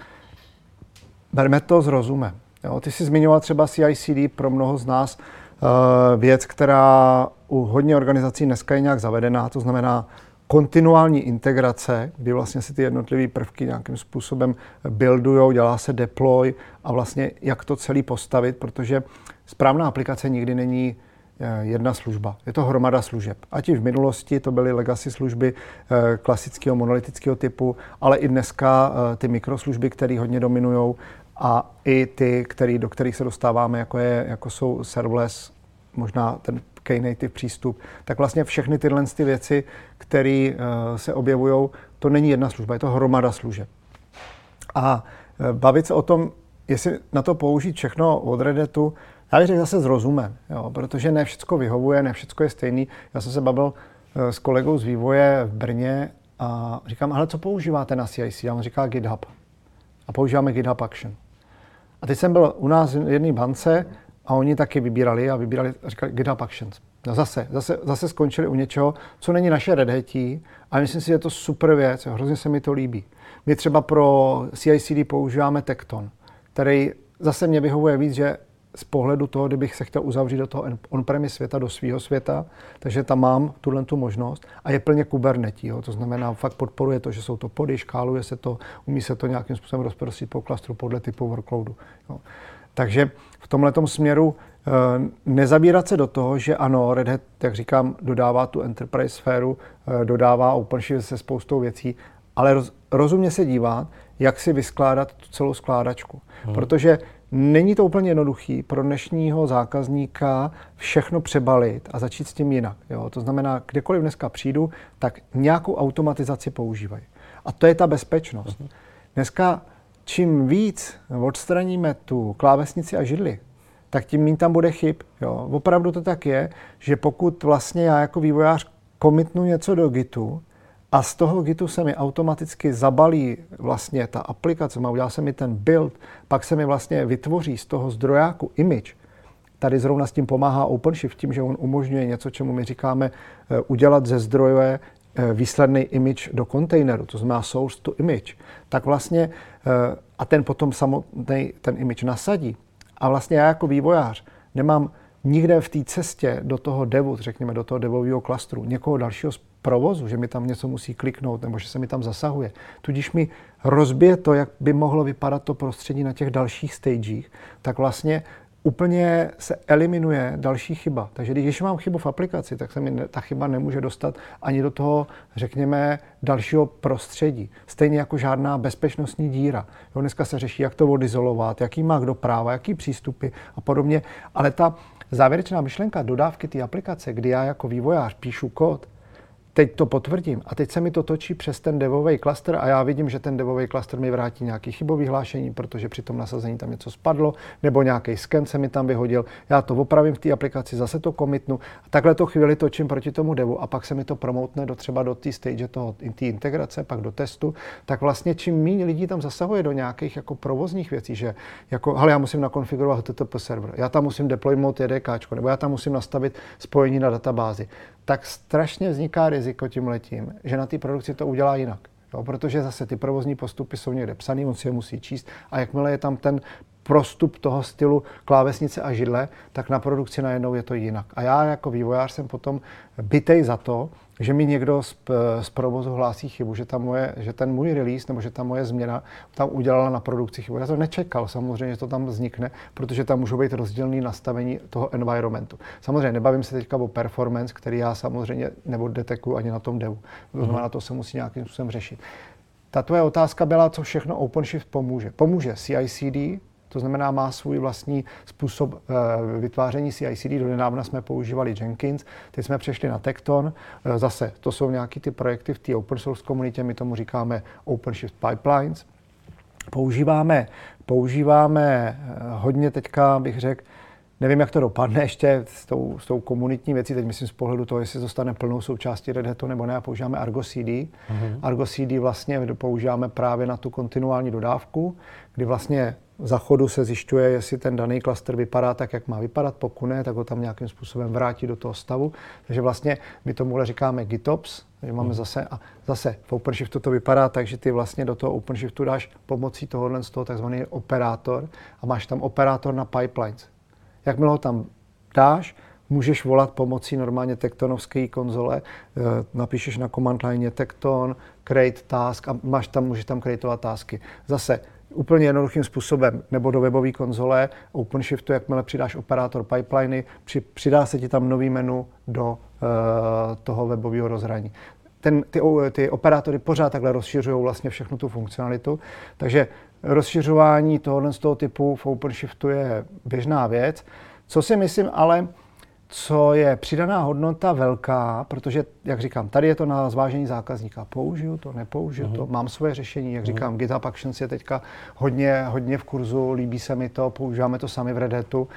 berme to s rozumem. Jo, ty jsi zmiňoval třeba CI/CD pro mnoho z nás, uh, věc, která u hodně organizací dneska je nějak zavedená, to znamená kontinuální integrace, kdy vlastně si ty jednotlivé prvky nějakým způsobem buildují, dělá se deploy a vlastně jak to celý postavit, protože správná aplikace nikdy není eh, jedna služba. Je to hromada služeb. Ať i v minulosti to byly legacy služby eh, klasického monolitického typu, ale i dneska eh, ty mikroslužby, které hodně dominují a i ty, který, do kterých se dostáváme, jako, je, jako jsou serverless, možná ten Knative přístup, tak vlastně všechny tyhle ty věci, které se objevují, to není jedna služba, je to hromada služeb. A bavit se o tom, jestli na to použít všechno od Redditu, já bych řekl zase s rozumem, jo, protože ne všechno vyhovuje, ne všechno je stejný. Já jsem se bavil uh, s kolegou z vývoje v Brně a říkám, ale co používáte na CIC? A on říká GitHub. A používáme GitHub Action. A teď jsem byl u nás v jedné bance a oni taky vybírali a vybírali a říkali GitHub Actions. No zase, zase, zase skončili u něčeho, co není naše Red Hatí, a myslím si, že je to super věc, hrozně se mi to líbí. My třeba pro CI/CD používáme Tekton, který zase mě vyhovuje víc, že z pohledu toho, kdybych se chtěl uzavřít do toho on-premise světa, do svého světa, takže tam mám tuhle tu možnost a je plně Kubernetes. Jo. To znamená, fakt podporuje to, že jsou to pody, škáluje se to, umí se to nějakým způsobem rozprostit po klastru podle typu workloadu. Jo. Takže v tomhle směru eh, nezabírat se do toho, že ano, Red Hat, jak říkám, dodává tu enterprise sféru, eh, dodává OpenShift se spoustou věcí, ale roz, rozumně se dívat, jak si vyskládat tu celou skládačku. Hmm. Protože není to úplně jednoduchý pro dnešního zákazníka všechno přebalit a začít s tím jinak. Jo? To znamená, kdekoliv dneska přijdu, tak nějakou automatizaci používají. A to je ta bezpečnost. Hmm. Dneska čím víc odstraníme tu klávesnici a židli, tak tím méně tam bude chyb. Jo. Opravdu to tak je, že pokud vlastně já jako vývojář komitnu něco do Gitu a z toho Gitu se mi automaticky zabalí vlastně ta aplikace, má udělá se mi ten build, pak se mi vlastně vytvoří z toho zdrojáku image, Tady zrovna s tím pomáhá OpenShift tím, že on umožňuje něco, čemu my říkáme eh, udělat ze zdroje Eh, výsledný image do kontejneru, to znamená source to image, tak vlastně eh, a ten potom samotný ten image nasadí. A vlastně já jako vývojář nemám nikde v té cestě do toho devu, řekněme do toho devového klastru, někoho dalšího provozu, že mi tam něco musí kliknout nebo že se mi tam zasahuje. Tudíž mi rozbije to, jak by mohlo vypadat to prostředí na těch dalších stagech, tak vlastně úplně se eliminuje další chyba. Takže když mám chybu v aplikaci, tak se mi ta chyba nemůže dostat ani do toho, řekněme, dalšího prostředí. Stejně jako žádná bezpečnostní díra. Jo, dneska se řeší, jak to odizolovat, jaký má kdo práva, jaký přístupy a podobně. Ale ta závěrečná myšlenka dodávky té aplikace, kdy já jako vývojář píšu kód, teď to potvrdím. A teď se mi to točí přes ten devový klaster a já vidím, že ten devový klaster mi vrátí nějaký chybový hlášení, protože při tom nasazení tam něco spadlo, nebo nějaký sken se mi tam vyhodil. Já to opravím v té aplikaci, zase to komitnu. A takhle to chvíli točím proti tomu devu a pak se mi to promotne do třeba do té stage toho, té integrace, pak do testu, tak vlastně čím méně lidí tam zasahuje do nějakých jako provozních věcí, že jako, hele, já musím nakonfigurovat HTTP server, já tam musím deploynout JDK, nebo já tam musím nastavit spojení na databázi, tak strašně vzniká riziko tím letím, že na té produkci to udělá jinak. Jo, protože zase ty provozní postupy jsou někde psaný, on si je musí číst a jakmile je tam ten prostup toho stylu klávesnice a židle, tak na produkci najednou je to jinak. A já jako vývojář jsem potom bytej za to, že mi někdo z, z provozu hlásí chybu, že, ta moje, že ten můj release nebo že ta moje změna tam udělala na produkci chybu. Já to nečekal samozřejmě, že to tam vznikne, protože tam můžou být rozdílný nastavení toho environmentu. Samozřejmě nebavím se teďka o performance, který já samozřejmě nebo deteku ani na tom devu. To znamená, mhm. to se musí nějakým způsobem řešit. Ta tvoje otázka byla, co všechno OpenShift pomůže. Pomůže CI/CD, to znamená, má svůj vlastní způsob uh, vytváření CI/CD. Do nedávna jsme používali Jenkins, teď jsme přešli na Tekton. Uh, zase, to jsou nějaký ty projekty v té open source komunitě, my tomu říkáme OpenShift Pipelines. Používáme, používáme uh, hodně teďka, bych řekl, Nevím, jak to dopadne ještě s tou, s tou komunitní věcí, teď myslím z pohledu toho, jestli to stane plnou součástí Red Hatu nebo ne, a používáme Argo CD. Uh-huh. Argo CD vlastně používáme právě na tu kontinuální dodávku, kdy vlastně za chodu se zjišťuje, jestli ten daný klaster vypadá tak, jak má vypadat, pokud ne, tak ho tam nějakým způsobem vrátí do toho stavu. Takže vlastně my tomu říkáme GitOps, že máme hmm. zase, a zase v OpenShiftu to vypadá tak, že ty vlastně do toho OpenShiftu dáš pomocí tohohle z toho takzvaný operátor a máš tam operátor na pipelines. Jakmile ho tam dáš, můžeš volat pomocí normálně tektonovské konzole, eh, napíšeš na command line tekton, create task a máš tam, můžeš tam createovat tasky. Zase úplně jednoduchým způsobem, nebo do webové konzole OpenShiftu, jakmile přidáš operátor pipeliny, při, přidá se ti tam nový menu do uh, toho webového rozhraní. Ten, ty, ty operátory pořád takhle rozšiřují vlastně všechnu tu funkcionalitu, takže rozšiřování tohohle z toho typu v OpenShiftu je běžná věc. Co si myslím ale, co je přidaná hodnota velká, protože, jak říkám, tady je to na zvážení zákazníka. Použiju to, nepoužiju uh-huh. to, mhm. mám svoje řešení, jak uh-huh. říkám, GitHub Actions je teďka hodně, hodně v kurzu, líbí se mi to, používáme to sami v Red Hatu.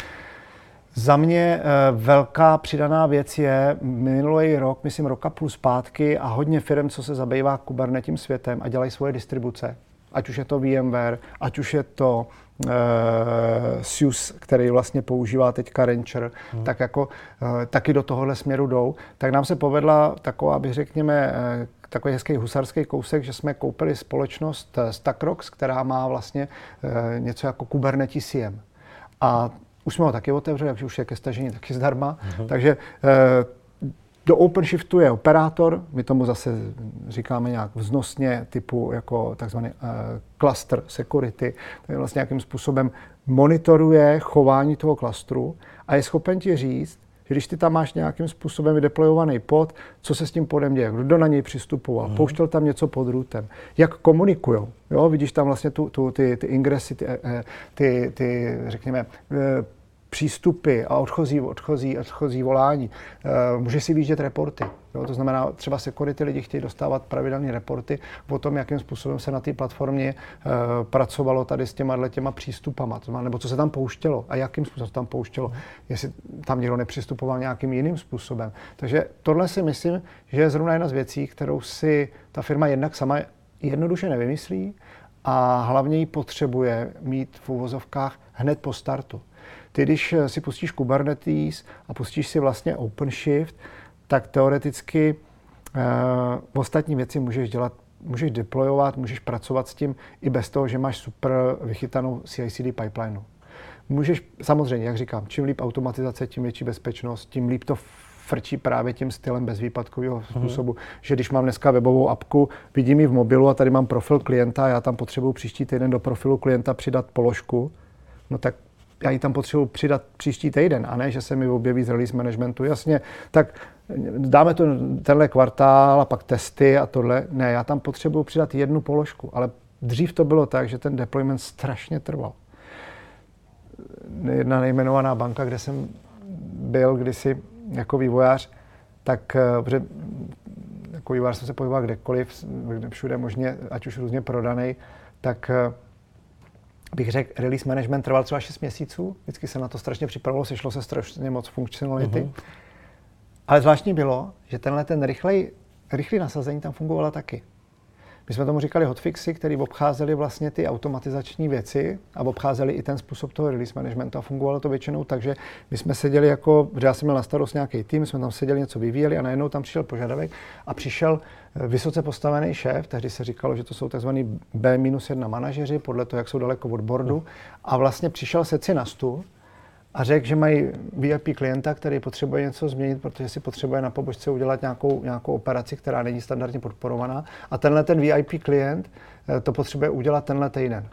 Za mě e, velká přidaná věc je minulý rok, myslím roka půl zpátky a hodně firm, co se zabývá kubernetím světem a dělají svoje distribuce. Ať už je to VMware, ať už je to SUS, který vlastně používá teďka Rancher, hmm. tak jako uh, taky do tohohle směru jdou, tak nám se povedla taková, aby řekněme, uh, takový hezký husarský kousek, že jsme koupili společnost Stackrox, která má vlastně něco jako Kubernetes CM. A už jsme ho taky otevřeli, takže už je ke stažení taky zdarma. Uh-huh. Takže do OpenShiftu je operátor, my tomu zase říkáme nějak vznosně, typu jako takzvaný uh, cluster security, který vlastně nějakým způsobem monitoruje chování toho klastru a je schopen ti říct, že když ty tam máš nějakým způsobem vydeployovaný pod, co se s tím podem děje, kdo na něj přistupoval, mm. pouštěl tam něco pod rootem, jak komunikují. Jo, vidíš tam vlastně tu, tu, ty, ty ingresy, ty, eh, ty, ty řekněme, eh, přístupy a odchozí, odchozí, odchozí volání. Eh, může si výjíždět reporty. Jo? To znamená, třeba security lidi chtějí dostávat pravidelné reporty o tom, jakým způsobem se na té platformě uh, pracovalo tady s těma, těma přístupama, to znamená, nebo co se tam pouštělo a jakým způsobem se tam pouštělo, jestli tam někdo nepřistupoval nějakým jiným způsobem. Takže tohle si myslím, že je zrovna jedna z věcí, kterou si ta firma jednak sama jednoduše nevymyslí a hlavně ji potřebuje mít v uvozovkách hned po startu. Ty, když eh, si pustíš Kubernetes a pustíš si vlastně OpenShift, tak teoreticky uh, ostatní věci můžeš dělat, můžeš deployovat, můžeš pracovat s tím i bez toho, že máš super vychytanou CI/CD pipeline. Můžeš, samozřejmě, jak říkám, čím líp automatizace, tím větší bezpečnost, tím líp to frčí právě tím stylem bezvýpadkového mhm. způsobu, uh-huh. že když mám dneska webovou apku, vidím ji v mobilu a tady mám profil klienta, já tam potřebuji příští týden do profilu klienta přidat položku, no tak já ji tam potřebuji přidat příští týden, a ne, že se mi objeví z release managementu. Jasně, tak dáme to tenhle kvartál a pak testy a tohle. Ne, já tam potřebuji přidat jednu položku, ale dřív to bylo tak, že ten deployment strašně trval. Jedna nejmenovaná banka, kde jsem byl kdysi jako vývojář, tak eh, protože jako vývojář jsem se pohyboval kdekoliv, všude možně, ať už různě prodaný, tak eh, bych řekl, release management trval třeba 6 měsíců. Vždycky se na to strašně připravilo, sešlo se strašně moc funkcionality. Uh-huh. Ale zvláštní bylo, že tenhle ten rychlej, rychlý nasazení tam fungovalo taky. My jsme tomu říkali hotfixy, které obcházely vlastně ty automatizační věci a obcházeli i ten způsob toho release managementu a fungovalo to většinou tak, že my jsme seděli jako, že já jsem měl na starost nějaký tým, jsme tam seděli, něco vyvíjeli a najednou tam přišel požadavek a přišel eh, vysoce postavený šéf, tehdy se říkalo, že to jsou tzv. B-1 manažeři, podle toho, jak jsou daleko od boardu, a vlastně přišel si na stůl a řekl, že mají VIP klienta, který potřebuje něco změnit, protože si potřebuje na pobočce udělat nějakou, nějakou operaci, která není standardně podporovaná. A tenhle ten VIP klient eh, to potřebuje udělat tenhle týden.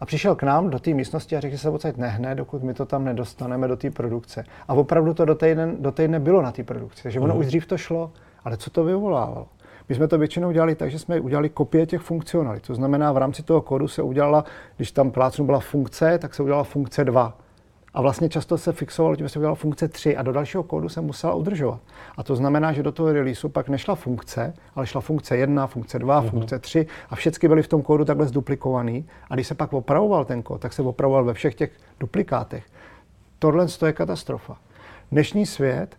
A přišel k nám do té místnosti a řekl, že se odsaď nehne, dokud my to tam nedostaneme do té produkce. A opravdu to do týdne, do týdne bylo na té produkci. Takže ono mm. už dřív to šlo. Ale co to vyvolávalo? My jsme to většinou dělali tak, že jsme udělali kopie těch funkcionalit. To znamená, v rámci toho kódu se udělala, když tam plácnu byla funkce, tak se udělala funkce 2. A vlastně často se fixovalo, že se udělala funkce 3 a do dalšího kódu se musela udržovat. A to znamená, že do toho releaseu pak nešla funkce, ale šla funkce 1, funkce 2, uh-huh. funkce 3 a všechny byly v tom kódu takhle zduplikovaný. A když se pak opravoval ten kód, tak se opravoval ve všech těch duplikátech. Tohle je katastrofa. Dnešní svět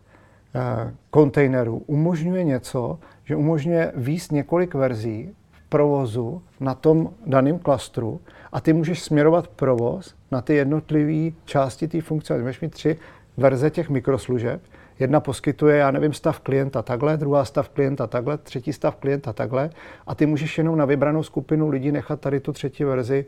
eh, kontejnerů umožňuje něco, že umožňuje výst několik verzí v provozu na tom daném klastru a ty můžeš směrovat provoz na ty jednotlivé části té funkce. Můžeš mít tři verze těch mikroslužeb. Jedna poskytuje, já nevím, stav klienta takhle, druhá stav klienta takhle, třetí stav klienta takhle a ty můžeš jenom na vybranou skupinu lidí nechat tady tu třetí verzi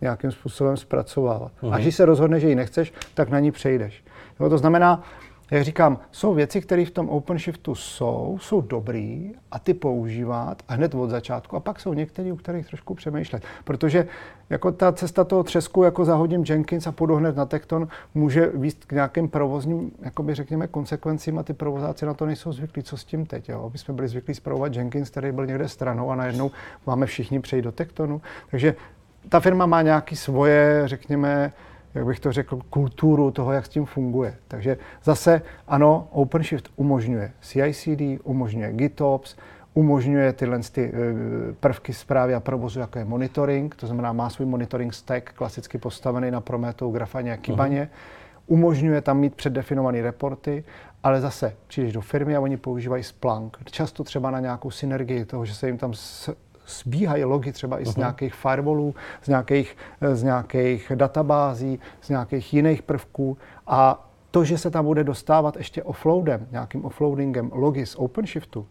nějakým způsobem zpracovávat. Uh-huh. Až když se rozhodne, že ji nechceš, tak na ní přejdeš. Jo, to znamená, jak říkám, jsou věci, které v tom OpenShiftu jsou, jsou dobrý a ty používat a hned od začátku. A pak jsou některé, u kterých trošku přemýšlet. Protože jako ta cesta toho třesku, jako zahodím Jenkins a půjdu hned na Tekton, může výst k nějakým provozním, jakoby řekněme, konsekvencím a ty provozáci na to nejsou zvyklí. Co s tím teď? Jo? My jsme byli zvyklí zpravovat Jenkins, který byl někde stranou a najednou máme všichni přejít do Tektonu. Takže ta firma má nějaké svoje, řekněme, jak bych to řekl, kulturu toho, jak s tím funguje. Takže zase ano, OpenShift umožňuje CI/CD, umožňuje GitOps, umožňuje tyhle ty eh, prvky zprávy a provozu, jako je monitoring, to znamená má svůj monitoring stack klasicky postavený na Prometheus, Grafane a Kibaně. Uh-huh. Umožňuje tam mít předdefinované reporty, ale zase přijdeš do firmy a oni používají Splunk. Často třeba na nějakou synergii toho, že se jim tam sbíhají logy třeba i z uh-huh. nějakých firewallů, z nějakých, z nějakých databází, z nějakých jiných prvků a to, že se tam bude dostávat ještě offloadem, nějakým offloadingem logy z OpenShiftu,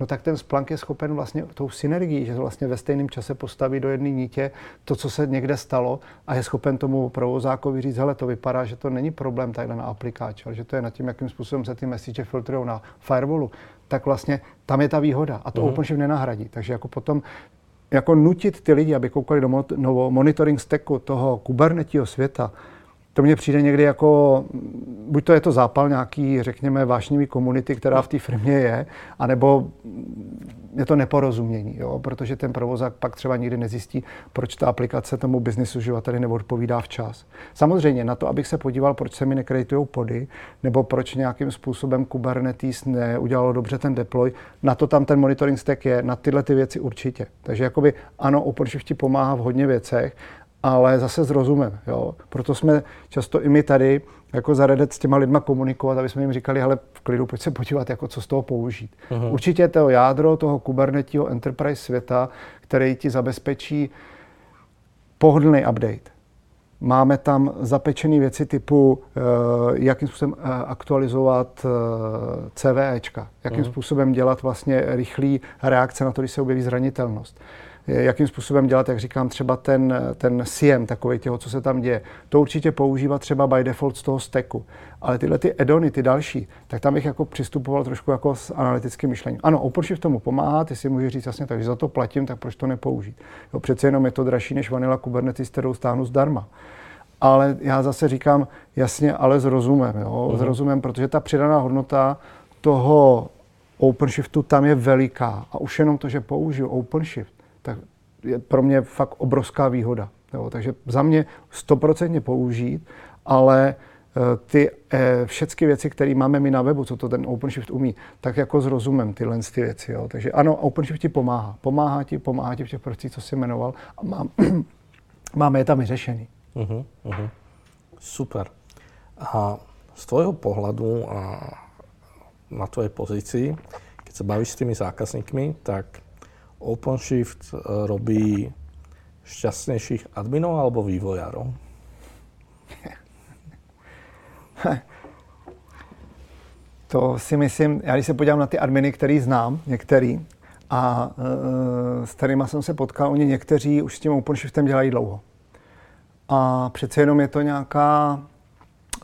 no tak ten Splunk je schopen vlastně tou synergií, že vlastně ve stejném čase postaví do jedné nítě to, co se někde stalo a je schopen tomu provozákovi říct, hele, to vypadá, že to není problém tady na aplikáč, ale že to je nad tím, jakým způsobem se ty message filtrují na firewallu tak vlastně tam je ta výhoda a to uh-huh. OpenShift nenahradí. Takže jako potom jako nutit ty lidi, aby koukali do monitoring stacku toho Kubernetního světa, to mně přijde někdy jako, buď to je to zápal nějaký, řekněme, vášnivý komunity, která v té firmě je, anebo je to neporozumění, jo? protože ten provozák pak třeba nikdy nezjistí, proč ta aplikace tomu biznisu uživateli neodpovídá včas. Samozřejmě na to, abych se podíval, proč se mi nekreditují pody, nebo proč nějakým způsobem Kubernetes neudělalo dobře ten deploy, na to tam ten monitoring stack je, na tyhle ty věci určitě. Takže jakoby ano, OpenShift pomáhá v hodně věcech, ale zase s rozumem. Jo? Proto jsme často i my tady jako za Reddit s těma lidma komunikovat, aby jsme jim říkali, hele, v klidu, pojď se podívat, jako co z toho použít. Uh-huh. Určitě to jádro toho Kubernetního enterprise světa, který ti zabezpečí pohodlný update. Máme tam zapečené věci typu, uh, jakým způsobem uh, aktualizovat uh, CVEčka, jakým uh-huh. způsobem dělat vlastně rychlý reakce na to, když se objeví zranitelnost jakým způsobem dělat, jak říkám, třeba ten, ten SIEM, takový těho, co se tam děje. To určitě používat třeba by default z toho stacku. Ale tyhle ty edony, ty další, tak tam bych jako přistupoval trošku jako s analytickým myšlením. Ano, OpenShift tomu pomáhá, ty si můžeš říct jasně, takže za to platím, tak proč to nepoužít. Jo, přece jenom je to dražší než Vanilla Kubernetes, kterou stáhnu zdarma. ale já zase říkám jasně, ale s rozumem, jo? Uh-huh. s rozumem, protože ta přidaná hodnota toho OpenShiftu tam je veliká a už jenom to, že použiju OpenShift, tak je pro mě fakt obrovská výhoda. Jo? Takže za mě stoprocentně použít, ale eh, ty eh, všechny věci, které máme my na webu, co to ten OpenShift umí, tak jako s rozumem tyhle ty věci. Jo? Takže ano, OpenShift ti pomáhá. Pomáhá ti, pomáhá ti v těch procesích, co jsi jmenoval a mám, máme je tam vyřešený. Uh-huh, uh-huh. Super. A z tvojho pohľadu a na tvojej pozícii, keď sa bavíš s tými zákazníkmi, tak OpenShift e, robí šťastnejších adminov alebo vývojárov? To si myslím, já když se podívám na ty adminy, který znám, některý, a e, s kterými jsem se potkal, oni někteří už s tím OpenShiftem dělají dlouho. A přece jenom je to nějaká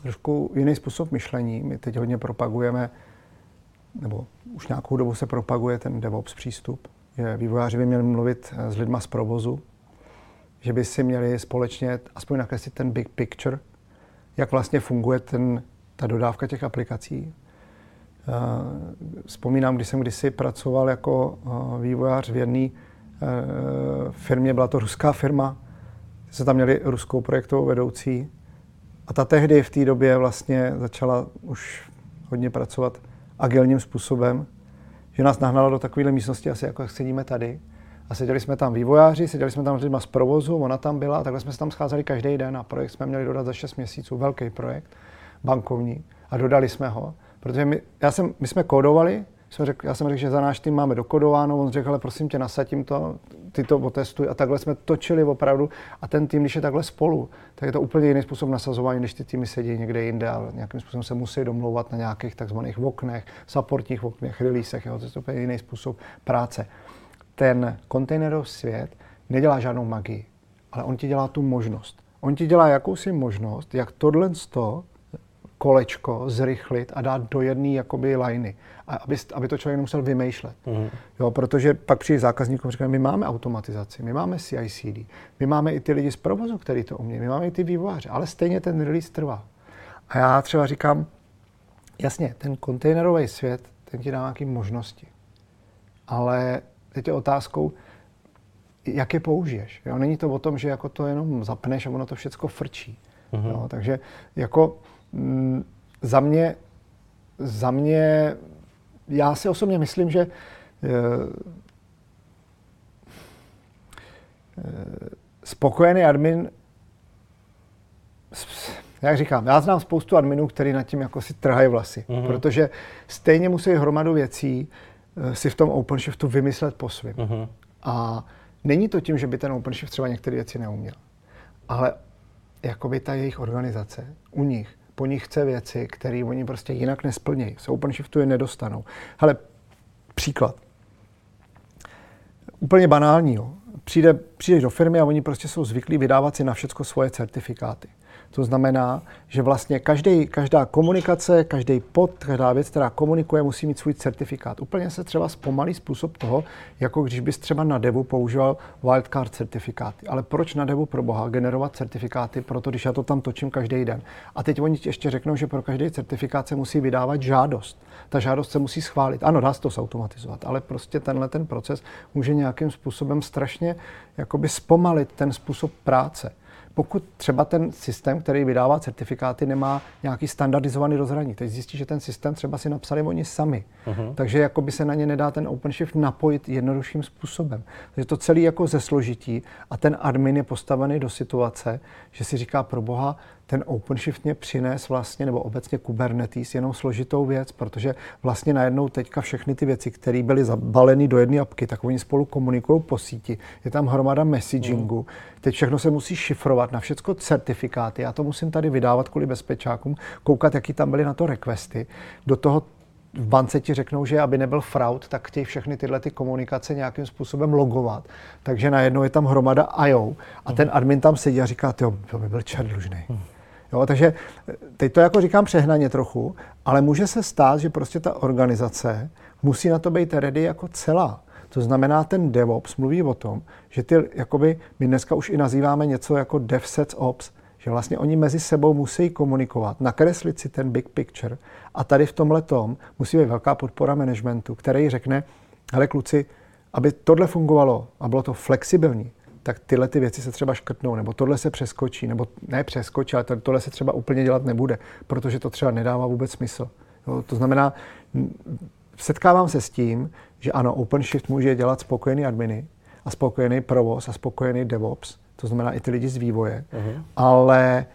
trošku jiný způsob myšlení. My teď hodně propagujeme, nebo už nějakou dobu se propaguje ten DevOps přístup, že vývojáři by měli mluvit s lidma z provozu, že by si měli společně aspoň nakreslit ten big picture, jak vlastně funguje ten, ta dodávka těch aplikací. Vzpomínám, když jsem kdysi pracoval jako vývojář v jedné firmě, byla to ruská firma, se tam měli ruskou projektovou vedoucí a ta tehdy v té době vlastně začala už hodně pracovat agilním způsobem, že nás nahnala do takovéhle místnosti, asi jako jak sedíme tady. A seděli jsme tam vývojáři, seděli jsme tam s lidmi z provozu, ona tam byla, a takhle jsme se tam scházeli každý den a projekt jsme měli dodat za 6 měsíců, velký projekt, bankovní, a dodali jsme ho. Protože my, já jsem, my jsme kódovali, jsem řekl, já jsem řekl, že za náš tým máme dokodováno, on řekl, ale prosím tě, nasadím to, ty to otestuj a takhle jsme točili opravdu a ten tým, když je takhle spolu, tak je to úplně jiný způsob nasazování, když ty týmy sedí někde jinde a nějakým způsobem se musí domlouvat na nějakých takzvaných oknech, supportních oknech, releasech, jo, to je to úplně jiný způsob práce. Ten kontejnerový svět nedělá žádnou magii, ale on ti dělá tu možnost. On ti dělá jakousi možnost, jak tohle kolečko zrychlit a dát do jedné jakoby liney, a aby, aby to člověk nemusel vymýšlet. Mm. Jo, protože pak přijde zákazníkům říká, my máme automatizaci, my máme CI/CD, my máme i ty lidi z provozu, kteří to umí, my máme i ty vývojáře, ale stejně ten release trvá. A já třeba říkám, jasně, ten kontejnerový svět, ten ti dá nějaké možnosti. Ale teď je otázkou, jak je použiješ. Jo? Není to o tom, že jako to jenom zapneš a ono to všechno frčí. Mm-hmm. Jo? Takže jako Mm, za mě, za mě, já si osobně myslím, že eh, eh, spokojený admin, jak říkám, já znám spoustu adminů, který nad tím jako si trhají vlasy, mm-hmm. protože stejně musí hromadu věcí eh, si v tom OpenShiftu vymyslet po svém. Mm-hmm. A není to tím, že by ten OpenShift třeba některé věci neuměl, ale jakoby ta jejich organizace u nich po nich chce věci, které oni prostě jinak nesplnějí. Se OpenShiftu je nedostanou. Hele, příklad. Úplně banální. Jo. Přijde, přijdeš do firmy a oni prostě jsou zvyklí vydávat si na všechno svoje certifikáty. To znamená, že vlastně každý, každá komunikace, každý pod, každá věc, která komunikuje, musí mít svůj certifikát. Úplně se třeba zpomalí způsob toho, jako když bys třeba na devu používal wildcard certifikáty. Ale proč na devu pro boha generovat certifikáty, proto když já to tam točím každý den. A teď oni ještě řeknou, že pro každý certifikát se musí vydávat žádost. Ta žádost se musí schválit. Ano, dá se to zautomatizovat, ale prostě tenhle ten proces může nějakým způsobem strašně jakoby zpomalit ten způsob práce pokud třeba ten systém, který vydává certifikáty, nemá nějaký standardizovaný rozhraní. Teď zjistí, že ten systém třeba si napsali oni sami. Uh-huh. Takže jako by se na ně nedá ten OpenShift napojit jednodušším způsobem. Takže to celé jako ze složití a ten admin je postavený do situace, že si říká pro boha, ten OpenShift mě přines vlastně, nebo obecně Kubernetes, jenom složitou věc, protože vlastně najednou teďka všechny ty věci, které byly zabaleny do jedné apky, tak oni spolu komunikují po síti. Je tam hromada messagingu. Mm. Teď všechno se musí šifrovat na všechno certifikáty. Já to musím tady vydávat kvůli bezpečákům, koukat, jaký tam byly na to requesty. Do toho v bance ti řeknou, že aby nebyl fraud, tak chtějí všechny tyhle ty komunikace nějakým způsobem logovat. Takže najednou je tam hromada IO a ten admin tam sedí a říká, to by byl čert dlužný. Hmm. Jo, takže eh, teď to jako říkám přehnaně trochu, ale může se stát, že prostě ta organizace musí na to být ready jako celá. To znamená, ten DevOps mluví o tom, že ty, jakoby, my dneska už i nazýváme něco jako DevSecOps, že vlastně oni mezi sebou musí komunikovat, nakreslit si ten big picture a tady v tomhle tom musí být velká podpora managementu, který řekne, hele kluci, aby tohle fungovalo a bylo to flexibilní, tak tyhle ty věci se třeba škrtnou, nebo tohle se přeskočí, nebo ne přeskočí, ale tohle se třeba úplně dělat nebude, protože to třeba nedává vůbec smysl. Jo, to znamená, setkávám se s tím, že ano, OpenShift může dělat spokojený adminy a spokojený provoz a spokojený DevOps, to znamená i ty lidi z vývoje, uh-huh. ale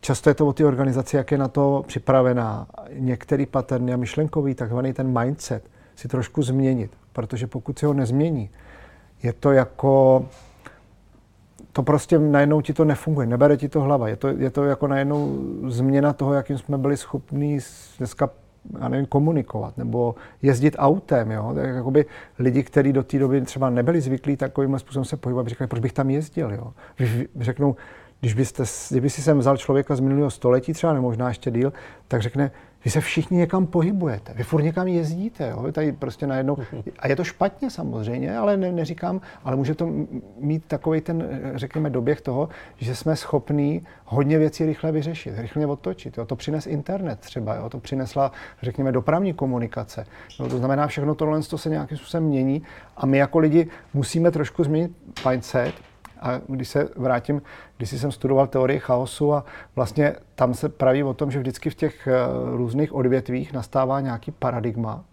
často je to o ty organizaci, jak je na to připravená. Některý paterny a myšlenkový, takzvaný ten mindset, si trošku změnit, protože pokud si ho nezmění, je to jako to prostě najednou ti to nefunguje, nebere ti to hlava. Je to, je to jako najednou změna toho, jakým jsme byli schopni dneska já nevím, komunikovat nebo jezdit autem. Jo? Tak jakoby lidi, kteří do té doby třeba nebyli zvyklí takovým způsobem se pohybovat, říkají, proč bych tam jezdil. Jo? Řeknou, když byste, kdyby si sem vzal člověka z minulého století třeba, nebo možná ještě díl, tak řekne, vy se všichni někam pohybujete, vy furt někam jezdíte, jo? Vy tady prostě najednou, a je to špatně samozřejmě, ale ne, neříkám, ale může to mít takový ten, řekněme, doběh toho, že jsme schopní hodně věcí rychle vyřešit, rychle otočit. Jo? To přines internet třeba, jo? to přinesla, řekněme, dopravní komunikace. Jo? To znamená, všechno tohle to se nějakým způsobem mění a my jako lidi musíme trošku změnit mindset, a když se vrátím, když jsem studoval teorii chaosu a vlastně tam se praví o tom, že vždycky v těch eh, různých odvětvích nastává nějaký paradigma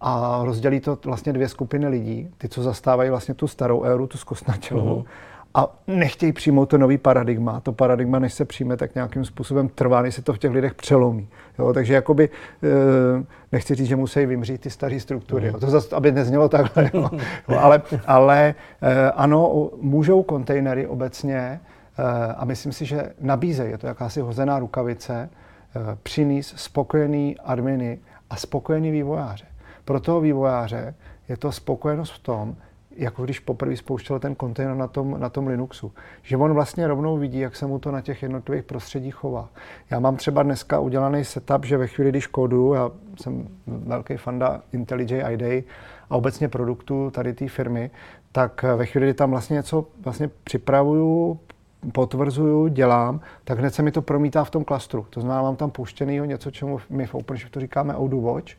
a rozdělí to vlastně dvě skupiny lidí, ty, co zastávají vlastně tu starou éru, tu zkostnačelovou, uh-huh a nechtějí přijmout to nový paradigma. To paradigma, než se přijme, tak nějakým způsobem trvá, než se to v těch lidech přelomí. Jo, takže jakoby, e, nechci říct, že musí vymřít ty staré struktury, jo. to zase, aby neznělo takhle, jo. Jo, ale, ale e, ano, můžou kontejnery obecně, e, a myslím si, že nabízejí, je to jakási hozená rukavice, přinést spokojený adminy a spokojený vývojáře. Pro toho vývojáře je to spokojenost v tom, jako když poprvé spouštěl ten kontejner na tom, na tom Linuxu. Že on vlastně rovnou vidí, jak se mu to na těch jednotlivých prostředích chová. Já mám třeba dneska udělaný setup, že ve chvíli, když kódu, já jsem velký fanda IntelliJ IDEA a obecně produktů tady té firmy, tak ve chvíli, kdy tam vlastně něco vlastně připravuju, potvrzuju, dělám, tak hned se mi to promítá v tom klastru. To znamená, mám tam puštěnýho něco, čemu my v OpenShiftu říkáme Odoo Watch,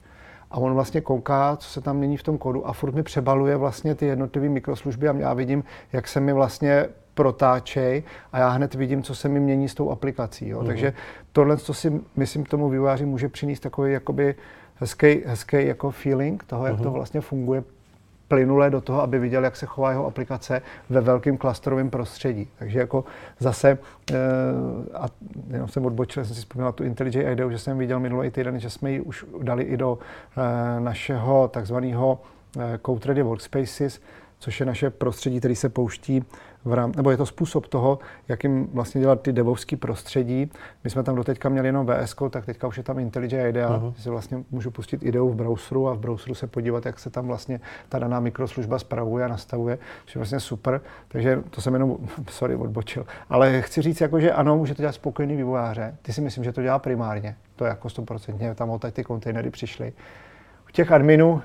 a on vlastně kouká, co se tam mění v tom kódu a furt mi přebaluje vlastně ty jednotlivé mikroslužby a já vidím, jak se mi vlastně protáčej a já hned vidím, co se mi mění s tou aplikací. Jo. Mm. Takže tohle, co si myslím tomu vývojáři může přinést takový jakoby hezký, hezký jako feeling toho, jak mm. to mhm. vlastně funguje plynule do toho, aby viděl, jak se chová jeho aplikace ve velkém klasterovém prostředí. Takže jako zase, e, a jenom jsem odbočil, jsem si vzpomněl tu IntelliJ ideu, že jsem viděl minulý týden, že jsme ji už dali i do e, našeho takzvaného e, Code Ready Workspaces, což je naše prostředí, který se pouští v rám, nebo je to způsob toho, jakým vlastně dělat ty devovský prostředí. My jsme tam doteďka měli jenom VS, tak teďka už je tam IntelliJ IDEA, uh-huh. si vlastně můžu pustit ideu v browseru a v browseru se podívat, jak se tam vlastně ta daná mikroslužba spravuje a nastavuje, což je vlastně super. Takže to jsem jenom, sorry, odbočil. Ale chci říct, jako, že ano, může to dělat spokojený vývojáře. Ty si myslím, že to dělá primárně. To je jako 100%. Tam odtaď ty kontejnery přišly. U těch adminů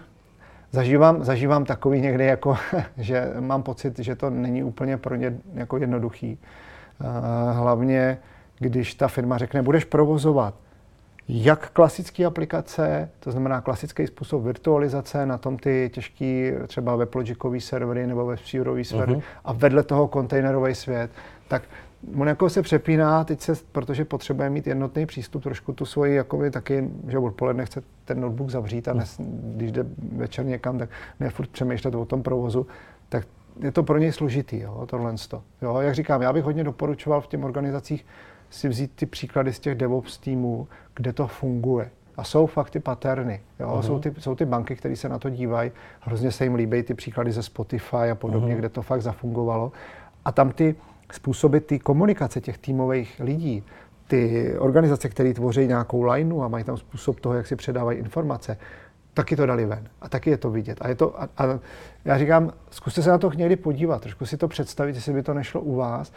zažívám, zažívám takový někdy, jako, že mám pocit, že to není úplně pro ně jako jednoduchý. Eh, hlavně, když ta firma řekne, budeš provozovat jak klasické aplikace, to znamená klasický způsob virtualizace, na tom ty těžký třeba weblogikový servery nebo webserverový servery uh-huh. a vedle toho kontejnerový svět, tak on jako se přepíná, teď se, protože potřebuje mít jednotný přístup, trošku tu svoji, jakoby taky, že odpoledne chce ten notebook zavřít a nes, když jde večer někam, tak ne furt přemýšlet o tom provozu, tak je to pro něj složitý, jo, tohle. Jo, jak říkám, já bych hodně doporučoval v těch organizacích si vzít ty příklady z těch DevOps týmů, kde to funguje. A jsou fakt ty paterny. Jo? Uh-huh. Jsou, ty, jsou ty banky, které se na to dívají. Hrozně se jim líbí ty příklady ze Spotify a podobně, uh-huh. kde to fakt zafungovalo. A tam ty způsoby ty komunikace těch týmových lidí, ty organizace, které tvoří nějakou lineu a mají tam způsob toho, jak si předávají informace, taky to dali ven. A taky je to vidět. A, je to, a, a já říkám, zkuste se na to někdy podívat, trošku si to představit, jestli by to nešlo u vás,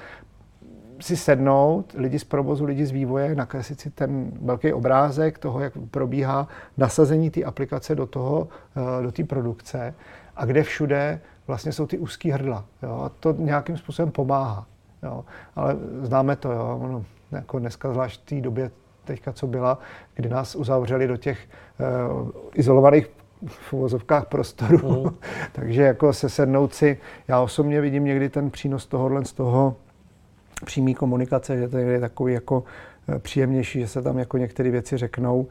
si sednout, lidi z provozu, lidi z vývoje, nakreslit si ten velký obrázek toho, jak probíhá nasazení té aplikace do toho, eh, do té produkce a kde všude vlastně jsou ty úzký hrdla. Jo? A to nějakým způsobem pomáhá. Jo. Ale známe to, jo. Ono, jako dneska zvlášť v té době, teďka co byla, kdy nás uzavřeli do těch uh, izolovaných v uvozovkách prostoru. Mm. Takže jako se sednout si, já osobně vidím někdy ten přínos tohohle z toho přímý komunikace, že to je takový jako eh, příjemnější, že se tam jako některé věci řeknou,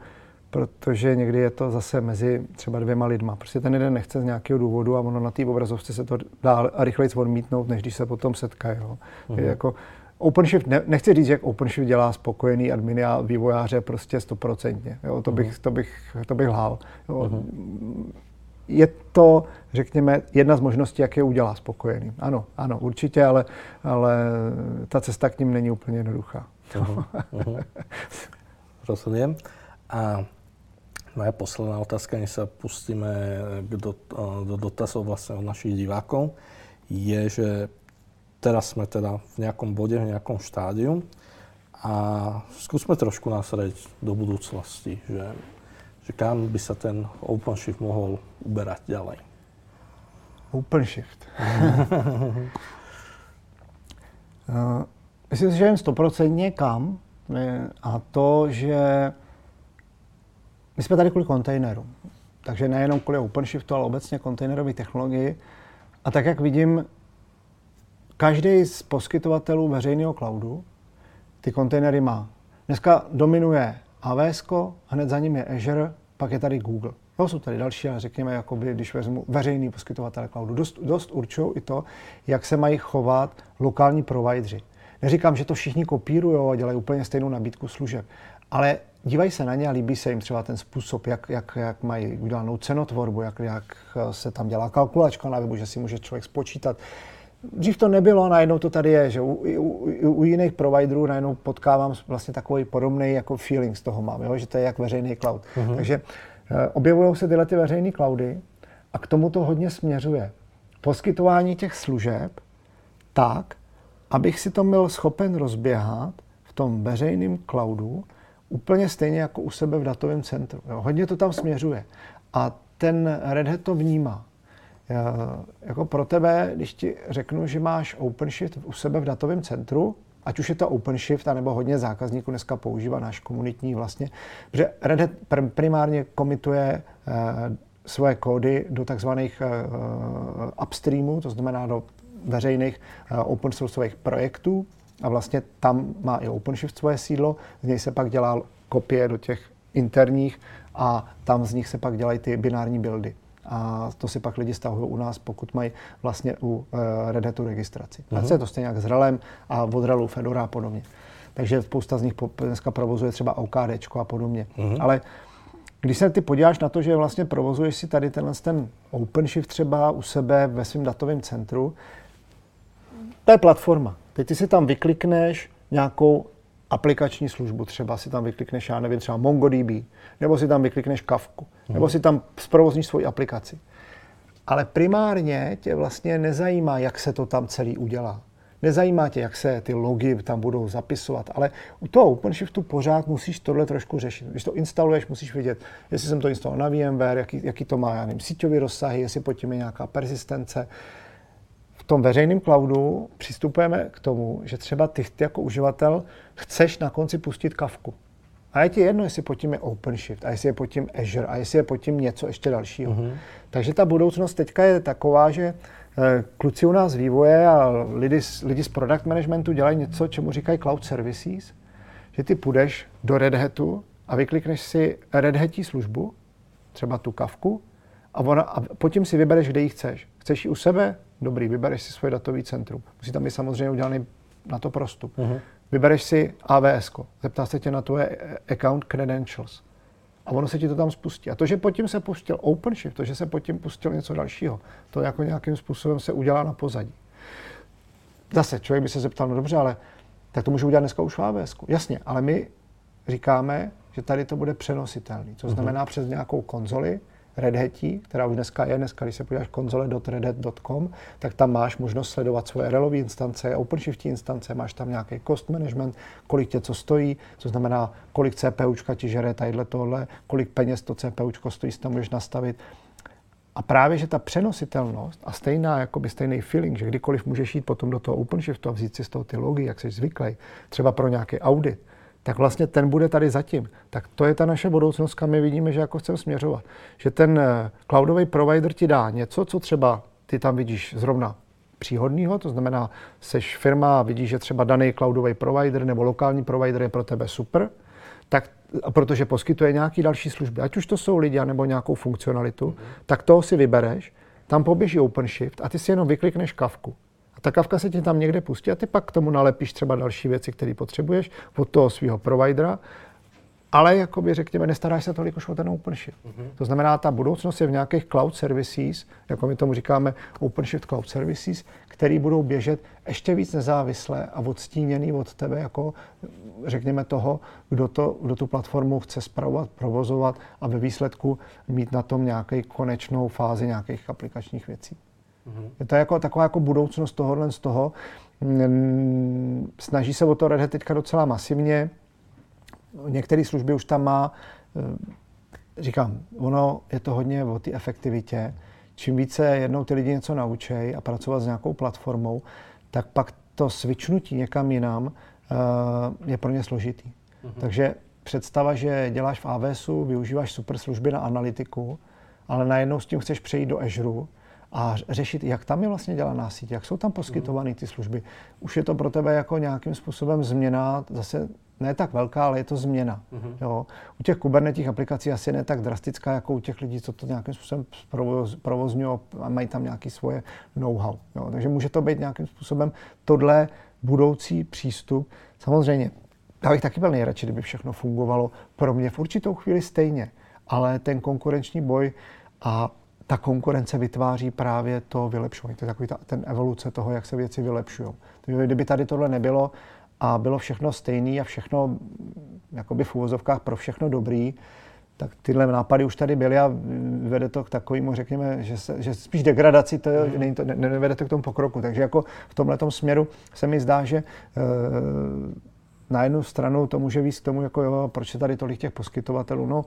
protože někdy je to zase mezi třeba dvěma lidma. Prostě ten jeden nechce z nějakého důvodu a ono na té obrazovce se to dá a rychleji odmítnout, než když se potom setkají. Mm. Jako OpenShift, ne, nechci říct, jak OpenShift dělá spokojený adminy a vývojáře prostě stoprocentně. To bych, mhm. to bych, to bych lhal. Jo. Mm. Je to, řekněme, jedna z možností, jak je udělá spokojený. Ano, ano, určitě, ale, ale ta cesta k ním není úplně jednoduchá. Uh-huh, uh-huh. Rozumím. A moja posledná otázka, než sa pustíme do, do dotazov vlastne od našich divákov, je, že teraz sme teda v nejakom bode, v nejakom štádiu a skúsme trošku nasrieť do budúcnosti, že, že kam by sa ten OpenShift mohol uberať ďalej. OpenShift. uh, myslím si, že jen stoprocentně kam. A to, že my jsme tady kvůli kontejnerům. Takže nejenom kvůli OpenShiftu, ale obecně kontejnerové technologii. A tak, jak vidím, každý z poskytovatelů veřejného cloudu ty kontejnery má. Dneska dominuje AWS, hned za ním je Azure, pak je tady Google. Jo, jsou tady další, ale řekněme, jakoby, když vezmu veřejný poskytovatele cloudu, dost, dost určují i to, jak se mají chovat lokální provideri. Neříkám, že to všichni kopírují a dělají úplně stejnou nabídku služeb, ale dívají se na ně a líbí se jim třeba ten způsob, jak, jak, jak mají udělanou cenotvorbu, jak, jak se tam dělá kalkulačka na webu, že si může člověk spočítat. Dřív to nebylo, najednou to tady je, že u, u, u jiných providerů najednou potkávám vlastně takový podobný jako feeling z toho mám, jo? že to je jak veřejný cloud. Uh-huh. Takže e, objevují se tyhle ty veřejné cloudy a k tomu to hodně směřuje. Poskytování těch služeb tak, abych si to byl schopen rozběhat v tom veřejném cloudu úplně stejně jako u sebe v datovém centru. Jo. Hodně to tam směřuje. A ten Red Hat to vnímá. Já, jako pro tebe, když ti řeknu, že máš OpenShift u sebe v datovém centru, ať už je to OpenShift, anebo hodně zákazníků dneska používá náš komunitní vlastně, protože Red Hat primárně komituje uh, svoje kódy do takzvaných uh, upstreamů, to znamená do veřejných uh, open sourceových projektů, a vlastně tam má i OpenShift svoje sídlo, z něj se pak dělá kopie do těch interních a tam z nich se pak dělají ty binární buildy. A to si pak lidi stahují u nás, pokud mají vlastně u uh, Red Hatu registraci. Uh-huh. je to stejně jak s Relem a od Relu Fedora a podobně. Takže spousta z nich dneska provozuje třeba OKD a podobně. Uh-huh. Ale když se ty podíváš na to, že vlastně provozuješ si tady tenhle ten OpenShift třeba u sebe ve svém datovém centru, to je platforma. Teď ty si tam vyklikneš nějakou aplikační službu, třeba si tam vyklikneš, já nevím, třeba MongoDB, nebo si tam vyklikneš Kafku, hmm. nebo si tam zprovozníš svoji aplikaci. Ale primárně tě vlastně nezajímá, jak se to tam celý udělá. Nezajímá tě, jak se ty logy tam budou zapisovat, ale u toho OpenShiftu pořád musíš tohle trošku řešit. Když to instaluješ, musíš vidět, jestli jsem to instaloval na VMware, jaký, jaký to má, já nevím, síťový rozsahy, jestli pod tím je nějaká persistence, v tom veřejném cloudu přistupujeme k tomu, že třeba ty, jako uživatel chceš na konci pustit kavku. A je ti jedno, jestli pod tím je OpenShift, a jestli je pod tím Azure, a jestli je pod tím něco ještě dalšího. Uh-huh. Takže ta budoucnost teďka je taková, že eh, kluci u nás vývoje a lidi, lidi z product managementu dělají něco, čemu říkají cloud services, že ty půjdeš do Red Hatu a vyklikneš si Red Hatí službu, třeba tu kavku, a, ona, a potom si vybereš, kde ji chceš. Chceš ji u sebe? Dobrý, vybereš si svoje datový centrum. Musí tam být samozřejmě udělaný na to prostup. Uh-huh. Vybereš si AWS, zeptá se tě na tvoje account credentials a ono se ti to tam spustí. A to, že pod tím se pustil OpenShift, to, že se pod tím pustil něco dalšího, to jako nějakým způsobem se udělá na pozadí. Zase, člověk by se zeptal, no dobře, ale tak to můžu udělat dneska už v AWS. Jasně, ale my říkáme, že tady to bude přenositelný, co mhm. znamená uh-huh. přes nějakou konzoli, Red Hatí, která už dneska je, dneska, když se podíváš konzole.redhat.com, tak tam máš možnost sledovat svoje relové instance, OpenShift instance, máš tam nějaký cost management, kolik tě co stojí, co znamená, kolik CPUčka ti žere tadyhle tohle, kolik peněz to CPUčko stojí, si tam můžeš nastavit. A právě, že ta přenositelnost a stejná, jakoby stejný feeling, že kdykoliv můžeš jít potom do toho OpenShiftu a vzít si z toho ty logy, jak jsi zvyklý, třeba pro nějaký audit, tak vlastně ten bude tady zatím. Tak to je ta naše budoucnost, kam my vidíme, že jako chceme směřovat. Že ten eh, cloudový provider ti dá něco, co třeba ty tam vidíš zrovna příhodného, to znamená, seš firma a vidíš, že třeba daný cloudový provider nebo lokální provider je pro tebe super, tak protože poskytuje nějaký další služby, ať už to jsou lidi nebo nějakou funkcionalitu, mm-hmm. tak toho si vybereš, tam poběží OpenShift a ty si jenom vyklikneš kavku. Ta kavka se ti tam někde pustí a ty pak k tomu nalepíš třeba další věci, které potřebuješ od toho svého providera ale jakoby řekněme, nestaráš se tolik už o ten OpenShift. Mm-hmm. To znamená, ta budoucnost je v nějakých cloud services, jako my tomu říkáme OpenShift Cloud Services, který budou běžet ještě víc nezávisle a odstíněný od tebe jako, řekněme, toho, kdo, to, kdo tu platformu chce spravovat, provozovat a ve výsledku mít na tom nějaký konečnou fázi nějakých aplikačních věcí. Mm-hmm. Je to jako taková jako budoucnost tohohle z toho. Mm, snaží se o to Red Hat teďka docela masivně některé služby už tam má, eh, říkám, ono je to hodně o té efektivitě. Čím více jednou ty lidi něco naučí a pracovat s nějakou platformou, tak pak to svičnutí někam jinam eh, je pro ně složitý. Mm-hmm. Takže představa, že děláš v AWSu, využíváš super služby na analytiku, ale najednou s tím chceš přejít do Azure a řešit, jak tam je vlastně dělaná síť, jak jsou tam poskytovány ty služby. Už je to pro tebe jako nějakým způsobem změna zase ne tak velká, ale je to změna. Mm-hmm. Jo. U těch kubernetích aplikací asi ne tak drastická, jako u těch lidí, co to nějakým způsobem provoz, provozňují a mají tam nějaké svoje know-how. Jo. Takže může to být nějakým způsobem tohle budoucí přístup. Samozřejmě, já bych taky byl nejradši, kdyby všechno fungovalo pro mě v určitou chvíli stejně, ale ten konkurenční boj a ta konkurence vytváří právě to vylepšování. To je takový ta, ten evoluce toho, jak se věci vylepšují. Kdyby tady tohle nebylo a bylo všechno stejné a všechno jakoby v úvozovkách pro všechno dobrý, tak tyhle nápady už tady byly a vede to k takovému, řekněme, že, se, že spíš degradaci, to, mm. není to, ne, nevede to k tomu pokroku. Takže jako v tomhle směru se mi zdá, že e, na jednu stranu to může víc k tomu, jako jo, proč je tady tolik těch poskytovatelů, no,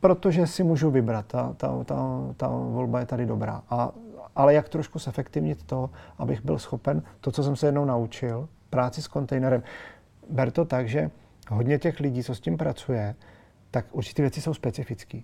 protože si můžu vybrat, ta, ta, ta, ta volba je tady dobrá. A, ale jak trošku zefektivnit to, abych byl schopen to, co jsem se jednou naučil, práci s kontejnerem. Ber to tak, že hodně těch lidí, co s tím pracuje, tak určitě věci jsou specifické.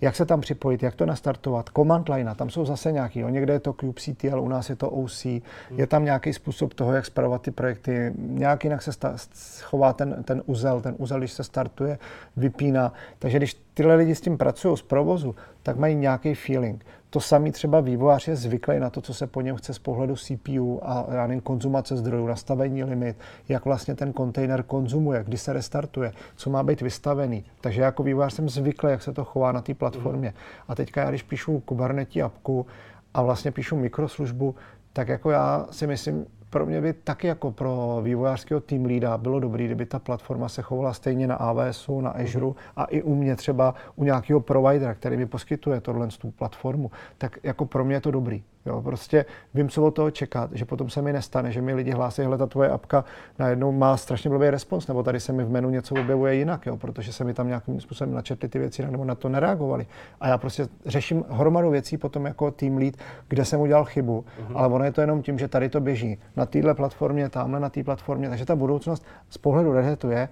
Jak se tam připojit, jak to nastartovat, command line, tam jsou zase nějaký, jo, někde je to kubectl, u nás je to OC, je tam nějaký způsob toho, jak spravovat ty projekty, nějak jinak se sta- chová ten, ten uzel, ten uzel, když se startuje, vypíná. Takže když tyhle lidi s tím pracují z provozu, tak mají nějaký feeling. To samý třeba vývojář je zvyklý na to, co se po něm chce z pohledu CPU a já nevím, konzumace zdrojů, nastavení limit, jak vlastně ten kontejner konzumuje, kdy se restartuje, co má být vystavený. Takže jako vývojář jsem zvyklý, jak se to chová na té platformě. Mm. A teďka já, když píšu Kubernetes apku a vlastně píšu mikroslužbu, tak jako já si myslím, pro mě by taky jako pro vývojářského tým lída bylo dobré, kdyby ta platforma se chovala stejně na AWSu, na Azure a i u mě třeba u nějakého providera, který mi poskytuje tohle tu platformu, tak jako pro mě je to dobrý. Jo, prostě vím, co od toho čekat, že potom se mi nestane, že mi lidi hlásí, hele, ta tvoje apka najednou má strašně blbý respons, nebo tady se mi v menu něco objevuje jinak, jo, protože se mi tam nějakým způsobem načetly ty věci, nebo na to nereagovali. A já prostě řeším hromadu věcí potom jako tým lead, kde jsem udělal chybu, uh-huh. ale ono je to jenom tím, že tady to běží na téhle platformě, tamhle na té platformě, takže ta budoucnost z pohledu Red Hatu je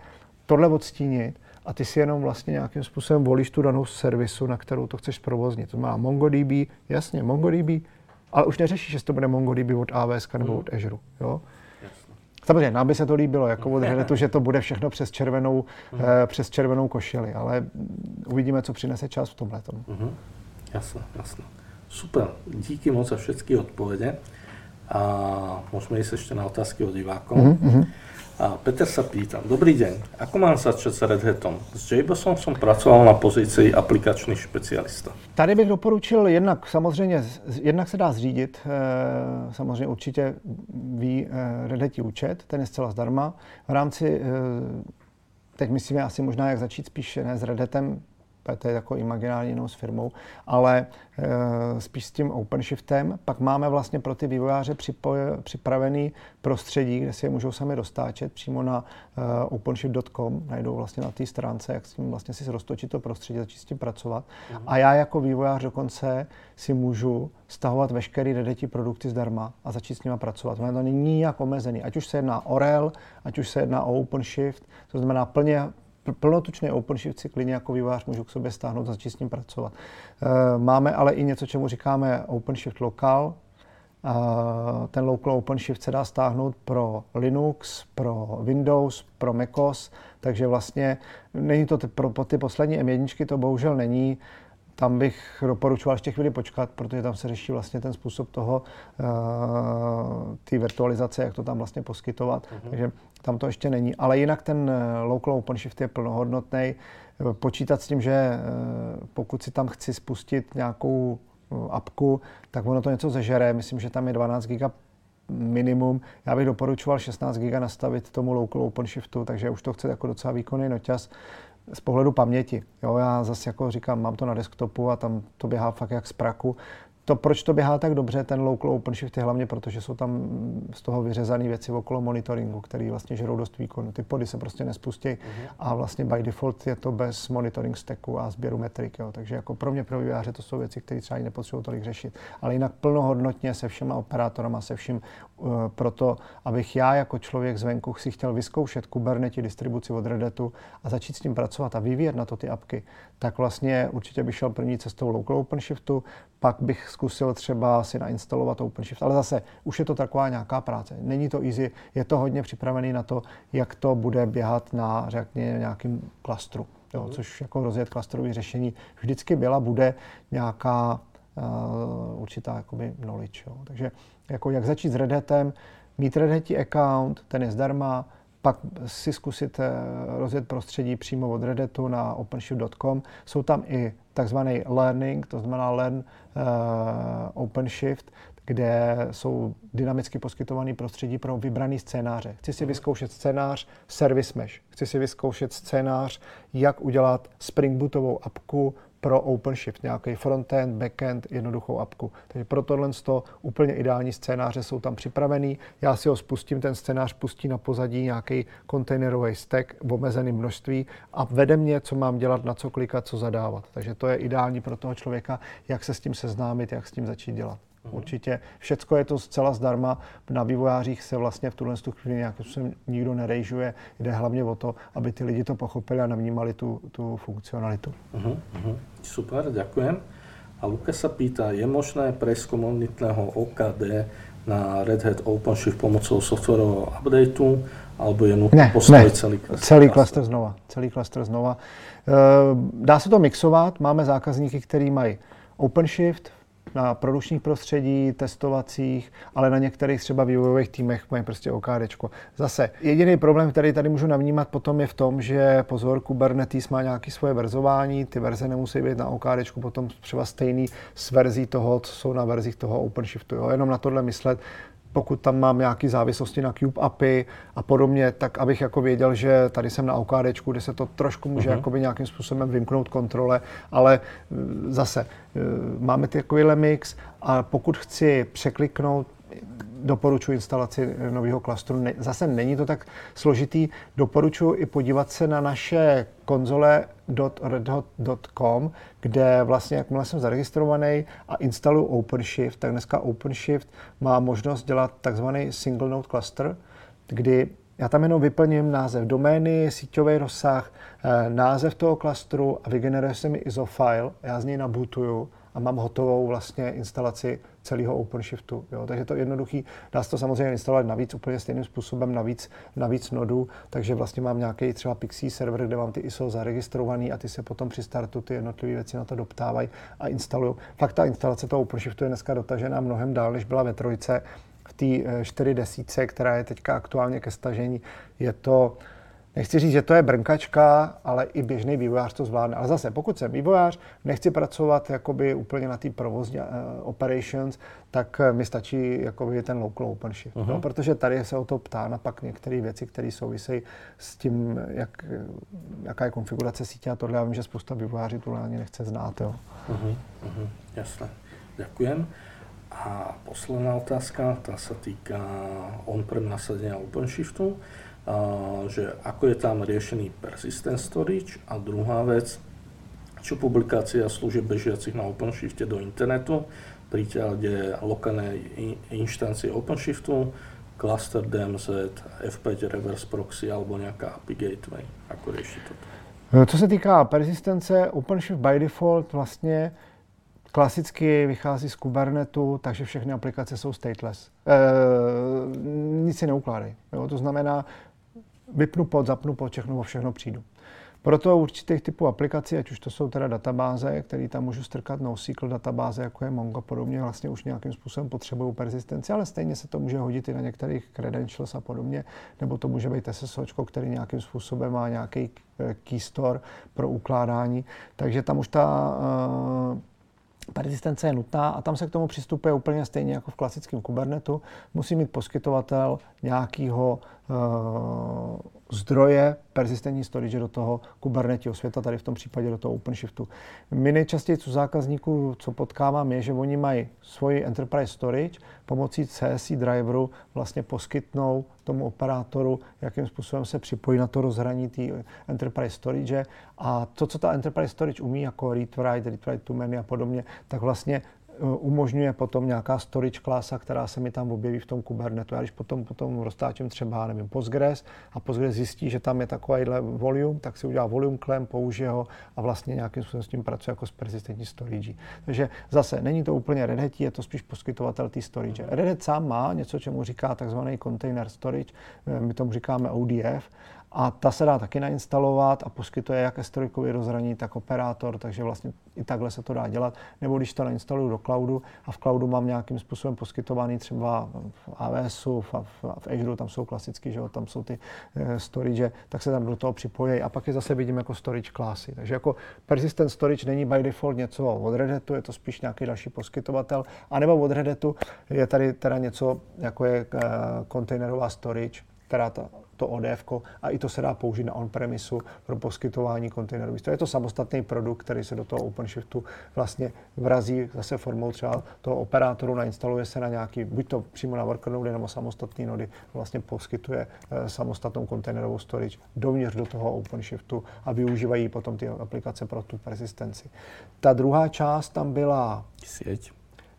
tohle odstínit, a ty si jenom vlastně nějakým způsobem volíš tu danou servisu, na kterou to chceš provoznit. To má MongoDB, jasně, MongoDB ale už neřešíš, že to bude MongoDB od AWS nebo od Azure. Jo? Samozřejmě, nám by se to líbilo, jako od Redetu, že to bude všechno přes červenou, uh, přes červenou košili, ale uvidíme, co přinese čas v tomhle. Uh-huh. Jasné, jasné. Super, díky moc za všechny odpovědi. A můžeme jít ještě na otázky od diváků. Uh-huh. A Peter sa pýta, dobrý deň, ako mám začať s Red Hatom? S JBossem som pracoval na pozici aplikační specialista. Tady bych doporučil jednak, samozřejmě, jednak se dá zřídit, eh, samozřejmě určitě ví eh, Red Hat účet, ten je zcela zdarma. V rámci, eh, teď myslíme asi možná, jak začít spíš ne s Red Hatem, to je jako imaginární jenom s firmou, ale e, spíš s tím OpenShiftem. Pak máme vlastně pro ty vývojáře připoje, připravený prostředí, kde si je můžou sami roztáčet přímo na e, openshift.com, najdou vlastně na té stránce, jak s tím vlastně si roztočit to prostředí, začít s tím pracovat. Uh-huh. A já jako vývojář dokonce si můžu stahovat veškeré redeti produkty zdarma a začít s nimi pracovat. To není nijak omezený. Ať už se jedná o REL, ať už se jedná o OpenShift, to znamená plně plnotučný OpenShift si klidně jako vývojář můžu k sobě stáhnout a začít s ním pracovat. Eh, máme ale i něco, čemu říkáme OpenShift Local. Ten Local OpenShift se dá stáhnout pro Linux, pro Windows, pro macOS, takže vlastně není to pro ty poslední M1, to bohužel není tam bych doporučoval ještě chvíli počkat, protože tam se řeší vlastně ten způsob toho, uh, té virtualizace, jak to tam vlastně poskytovat. Uh-huh. Takže tam to ještě není. Ale jinak ten eh, local OpenShift je plnohodnotný. Počítat s tím, že uh, pokud si tam chci spustit nějakou apku, tak ono to něco zežere. Myslím, že tam je 12 GB minimum. Já bych doporučoval 16 GB nastavit tomu local OpenShiftu, takže už to chce jako docela výkonný noťas z pohledu paměti. Jo, já zase jako říkám, mám to na desktopu a tam to běhá fakt jak z praku to, proč to běhá tak dobře, ten local OpenShift je hlavně proto, že jsou tam z toho vyřezané věci okolo monitoringu, který vlastně žerou dost výkonu. Ty pody se prostě nespustí uh-huh. a vlastně by default je to bez monitoring stacku a sběru metrik. Jo. Takže jako pro mě, pro vývojáře, to jsou věci, které třeba nepotřebují tolik řešit. Ale jinak plnohodnotně se všema operátorama, se vším proto, abych já jako člověk zvenku si chtěl vyzkoušet Kubernetes distribuci od Red Hatu a začít s tím pracovat a vyvíjet na to ty apky, tak vlastně určitě bych šel první cestou local OpenShiftu, pak bych zkusil třeba si nainstalovat OpenShift. Ale zase už je to taková nějaká práce. Není to easy, je to hodně připravený na to, jak to bude běhat na, řekněme, nějakým klastru. Jo, mm. což jako rozjet klastrové řešení vždycky byla, bude nějaká určitá jakoby knowledge. Jo. Takže jako jak začít s Red Hatem, mít Red Hat account, ten je zdarma, pak si zkusit eh, rozjet prostředí přímo od Redditu na openshift.com. Jsou tam i takzvaný learning, to znamená learn uh, OpenShift, kde jsou dynamicky poskytované prostředí pro vybraný scénáře. Chci si mhm. vyzkoušet scénář Service Mesh. Chci si vyzkoušet scénář, jak udělat Spring Bootovou apku pro OpenShift, nějaký frontend, backend, jednoduchou apku. Takže pro tohle to úplně ideální scénáře jsou tam připravený. Já si ho spustím, ten scénář pustí na pozadí nějaký kontejnerový stack v omezeném množství a vede mě, co mám dělat, na co klikat, co zadávat. Takže to je ideální pro toho člověka, jak se s tím seznámit, jak s tím začít dělat. Uhum. Určitě. Všecko je to zcela zdarma. Na vývojářích se vlastně v tuhle chvíli nějakým způsobem nikdo nerejžuje. Jde hlavně o to, aby ty lidi to pochopili a navnímali tu, tu funkcionalitu. Uhum. Super, ďakujem. A Luka sa pýta, je možné prejsť komunitného OKD na Red Hat OpenShift pomocou softwarového updateu, alebo je nutné postavit celý klaster? Celý klaster znova. Celý klaster znova. E, dá se to mixovat. Máme zákazníky, kteří mají OpenShift, na produkčních prostředí, testovacích, ale na některých třeba vývojových týmech mají prostě OKD. Zase, jediný problém, který tady můžu navnímat potom je v tom, že pozor, Kubernetes má nějaké svoje verzování, ty verze nemusí být na OKD potom třeba stejný s verzí toho, co jsou na verzích toho OpenShiftu. Jo? Jenom na tohle myslet, pokud tam mám nějaké závislosti na Cube API a podobně, tak abych jako věděl, že tady jsem na OKD, kde se to trošku může uh-huh. jakoby nějakým způsobem vymknout kontrole, ale e, zase e, máme takovýhle mix a pokud chci překliknout doporučuji instalaci nového klastru. Zase není to tak složitý. Doporučuji i podívat se na naše konzole .redhot.com, kde vlastně, jakmile jsem zaregistrovaný a instaluju OpenShift, tak dneska OpenShift má možnost dělat takzvaný single node cluster, kdy já tam jenom vyplním název domény, síťový rozsah, eh, název toho klastru a vygeneruje se mi ISO file, já z něj nabootuju a mám hotovou vlastně instalaci celého OpenShiftu. Jo. Takže to je jednoduchý. Dá se to samozřejmě instalovat navíc úplně stejným způsobem, navíc, navíc nodů, takže vlastně mám nějaký třeba Pixie server, kde mám ty ISO zaregistrovaný a ty se potom při startu ty jednotlivé věci na to doptávají a instalují. Fakt ta instalace toho OpenShiftu je dneska dotažená mnohem dál, než byla ve trojce. V té 4 eh, desíce, která je teďka aktuálně ke stažení, je to Nechci říct, že to je brnkačka, ale i běžný vývojář to zvládne. Ale zase, pokud jsem vývojář, nechci pracovat jakoby úplně na té provozní uh, operations, tak mi stačí jakoby ten local OpenShift. Uh-huh. No, protože tady se o to ptá na pak některé věci, které souvisejí s tím, jak, jaká je konfigurace sítě a tohle. Já vím, že spousta vývojářů to ani nechce znát. Jo. Uh-huh. Uh-huh. Jasné. Ďakujem. A posledná otázka, tá sa týka on-prem nasadenia OpenShiftu že ako je tam riešený persistent storage a druhá vec, čo publikácia služieb bežiacich na OpenShifte do internetu, príťade lokálnej inštancie OpenShiftu, cluster DMZ, F5 reverse proxy alebo nejaká API gateway. Ako rieši toto? No, co se týká persistence, OpenShift by default vlastně klasicky vychází z Kubernetu, takže všechny aplikace jsou stateless. E, nic si neukládají. To znamená, vypnu pod, zapnu pod, všechno o všechno přijdu. Proto určitých typů aplikací, ať už to jsou teda databáze, které tam můžu strkat NoSQL databáze, jako je Mongo podobně, vlastně už nějakým způsobem potřebují persistenci, ale stejně se to může hodit i na některých credentials a podobně, nebo to může být SSO, který nějakým způsobem má nějaký eh, key store pro ukládání. Takže tam už ta uh, persistence je nutná a tam se k tomu přistupuje úplně stejně jako v klasickém Kubernetu. Musí mít poskytovatel nějakého zdroje persistentní storage do toho Kubernetního světa, tady v tom případě do toho OpenShiftu. My nejčastěji u zákazníků, co potkávám, je, že oni mají svoji enterprise storage, pomocí CSI driveru vlastně poskytnou tomu operátoru, jakým způsobem se připojí na to rozhraní té enterprise storage. A to, co ta enterprise storage umí, jako read write, read write to many a podobně, tak vlastně Eh, umožňuje potom nějaká storage klasa, která se mi tam objeví v tom Kubernetu. Já když potom, potom roztáčím třeba, nevím, Postgres a Postgres zjistí, že tam je takovýhle volume, tak si udělá volume klem, použije ho a vlastně nějakým způsobem s tím pracuje jako s persistentní storage. Takže zase není to úplně Red Hat, je to spíš poskytovatel té storage. Red Hat sám má něco, čemu říká takzvaný container storage, eh, my tomu říkáme ODF, a ta se dá taky nainstalovat a poskytuje jak s rozhraní, tak operátor, takže vlastně i takhle se to dá dělat. Nebo když to nainstaluju do cloudu a v cloudu mám nějakým způsobem poskytovaný třeba v AWSu, v, v, v Azure, tam jsou klasicky, že jo, tam jsou ty e, storage, tak se tam do toho připojí a pak je zase vidím jako storage klasy. Takže jako persistent storage není by default něco od Red Hatu, je to spíš nějaký další poskytovatel, anebo od Red Hatu je tady teda něco, jako je e, kontejnerová storage, která ta, to ODF, a i to se dá použít na on-premisu pro poskytování kontejnerů. To je to samostatný produkt, který se do toho OpenShiftu vlastně vrazí zase formou třeba toho operátoru, nainstaluje se na nějaký, buď to přímo na worknode nebo samostatný nody, vlastně poskytuje e, samostatnou kontejnerovou storage dovnitř do toho OpenShiftu a využívají potom ty aplikace pro tu persistenci. Ta druhá část tam byla... Sieť.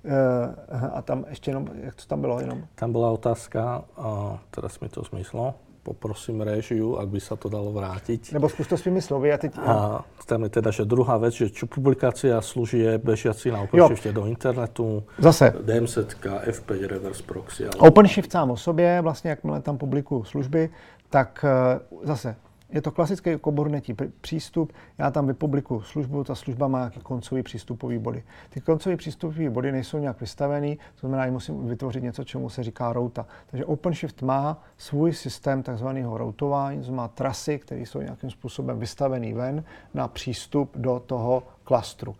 Uh, a tam ještě jenom, jak to tam bylo jenom? Tam byla otázka, a teraz mi to zmyslo, poprosím režiu, ak by sa to dalo vrátiť. Nebo skús to svými slovy. A, teď... a tam je teda, že druhá vec, že čo publikácia služie bežiaci na OpenShifte do internetu, Zase. DMZ, F5, reverse proxy. Ale... OpenShift sám o sobě, vlastně jakmile tam publikuju služby, tak uh, zase je to klasický Kubernetí přístup, já tam vypublikuju službu, ta služba má nějaký koncový přístupový body. Ty koncové přístupové body nejsou nějak vystavený, to znamená, že musím vytvořit něco, čemu se říká routa. Takže OpenShift má svůj systém takzvaného routování, to má trasy, které jsou nějakým způsobem vystavený ven na přístup do toho klastru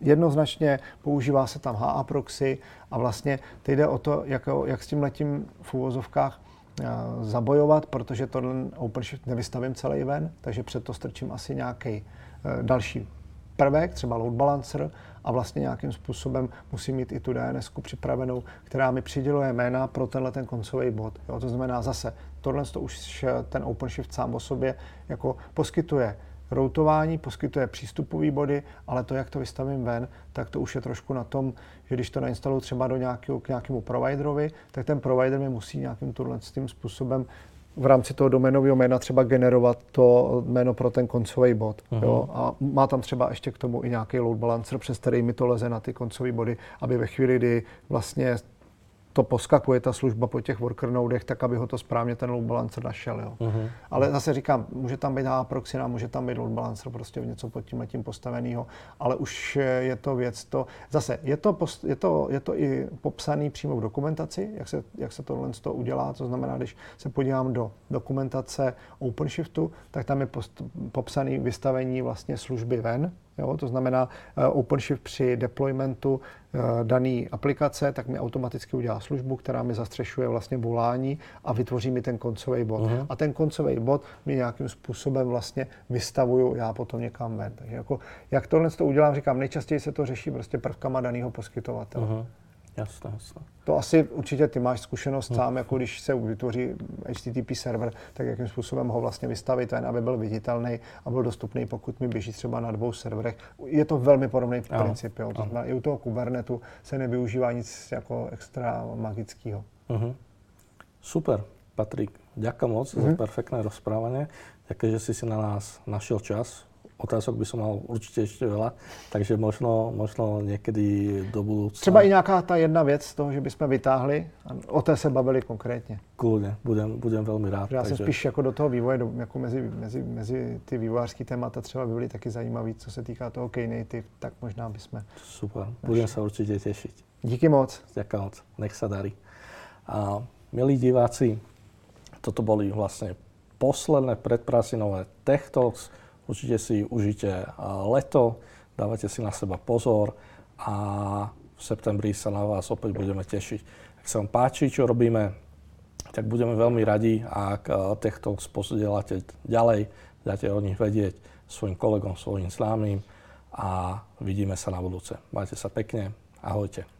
jednoznačně používá se tam HA proxy a vlastně teď jde o to, jak, jak s tím letím v úvozovkách zabojovat, protože to OpenShift nevystavím celý ven, takže před to strčím asi nějaký eh, další prvek, třeba load balancer a vlastně nějakým způsobem musím mít i tu DNS připravenou, která mi přiděluje jména pro tenhle ten koncový bod. Jo, to znamená zase, tohle to už ten OpenShift sám o sobě jako poskytuje routování, poskytuje přístupové body, ale to, jak to vystavím ven, tak to už je trošku na tom, že když to nainstaluju třeba do nějakého, k nějakému providerovi, tak ten provider mi musí nějakým tohle tím způsobem v rámci toho doménového jména třeba generovat to jméno pro ten koncový bod. Uh-huh. Jo? A má tam třeba ještě k tomu i nějaký load balancer, přes který mi to leze na ty koncové body, aby ve chvíli, kdy vlastně to poskakuje ta služba po těch worker nodech, tak aby ho to správně ten load balancer našel. Jo. Uh-huh. Ale zase říkám, může tam být proxina, může tam být load balancer, prostě něco pod tím letím postaveného, ale už je to věc to, zase je to, post, je to, je to i popsaný přímo v dokumentaci, jak se, jak se tohle to udělá, to znamená, když se podívám do dokumentace OpenShiftu, tak tam je post, popsaný vystavení vlastně služby ven, Jo, to znamená, uh, OpenShift při deploymentu uh, dané aplikace, tak mi automaticky udělá službu, která mi zastřešuje vlastně volání a vytvoří mi ten koncový bod. Uh-huh. A ten koncový bod mi nějakým způsobem vlastně vystavuju já potom někam ven. Takže jako, jak tohle to udělám, říkám, nejčastěji se to řeší prostě prvkama daného poskytovatele. Uh-huh. Jasné, jasné. To asi určitě ty máš zkušenost hmm. sám, jako když se vytvoří HTTP server, tak jakým způsobem ho vlastně vystavit, ten, aby byl viditelný a byl dostupný, pokud mi běží třeba na dvou serverech. Je to velmi podobný v princip. Jo. To znamená, i u toho Kubernetu se nevyužívá nic jako extra magického. Uh-huh. Super. Patrik, ďakujem moc uh-huh. za mhm. perfektné rozprávanie. Ďakujem, že si si na nás našiel čas otázok by som mal určitě ještě veľa, takže možno, možno někdy do budoucna. Třeba i nějaká ta jedna věc z toho, že bychom vytáhli a o té se bavili konkrétně. Kľudne, budem, budem velmi rád. Já takže... jsem spíš jako do toho vývoje, do, jako mezi, mezi, mezi ty vývojářské témata třeba by byly taky zajímavý, co se týká toho Knative, tak možná bychom. Super, budem se určitě těšit. Díky moc. Ďakujem moc, nech sa darí. A milí diváci, toto boli vlastne posledné predprasinové Tech Talks Určite si užite leto, dávajte si na seba pozor a v septembri sa na vás opäť budeme tešiť. Ak sa vám páči, čo robíme, tak budeme veľmi radi, ak týchto posedielate ďalej, dáte o nich vedieť svojim kolegom, svojim známym a vidíme sa na budúce. Majte sa pekne, ahojte.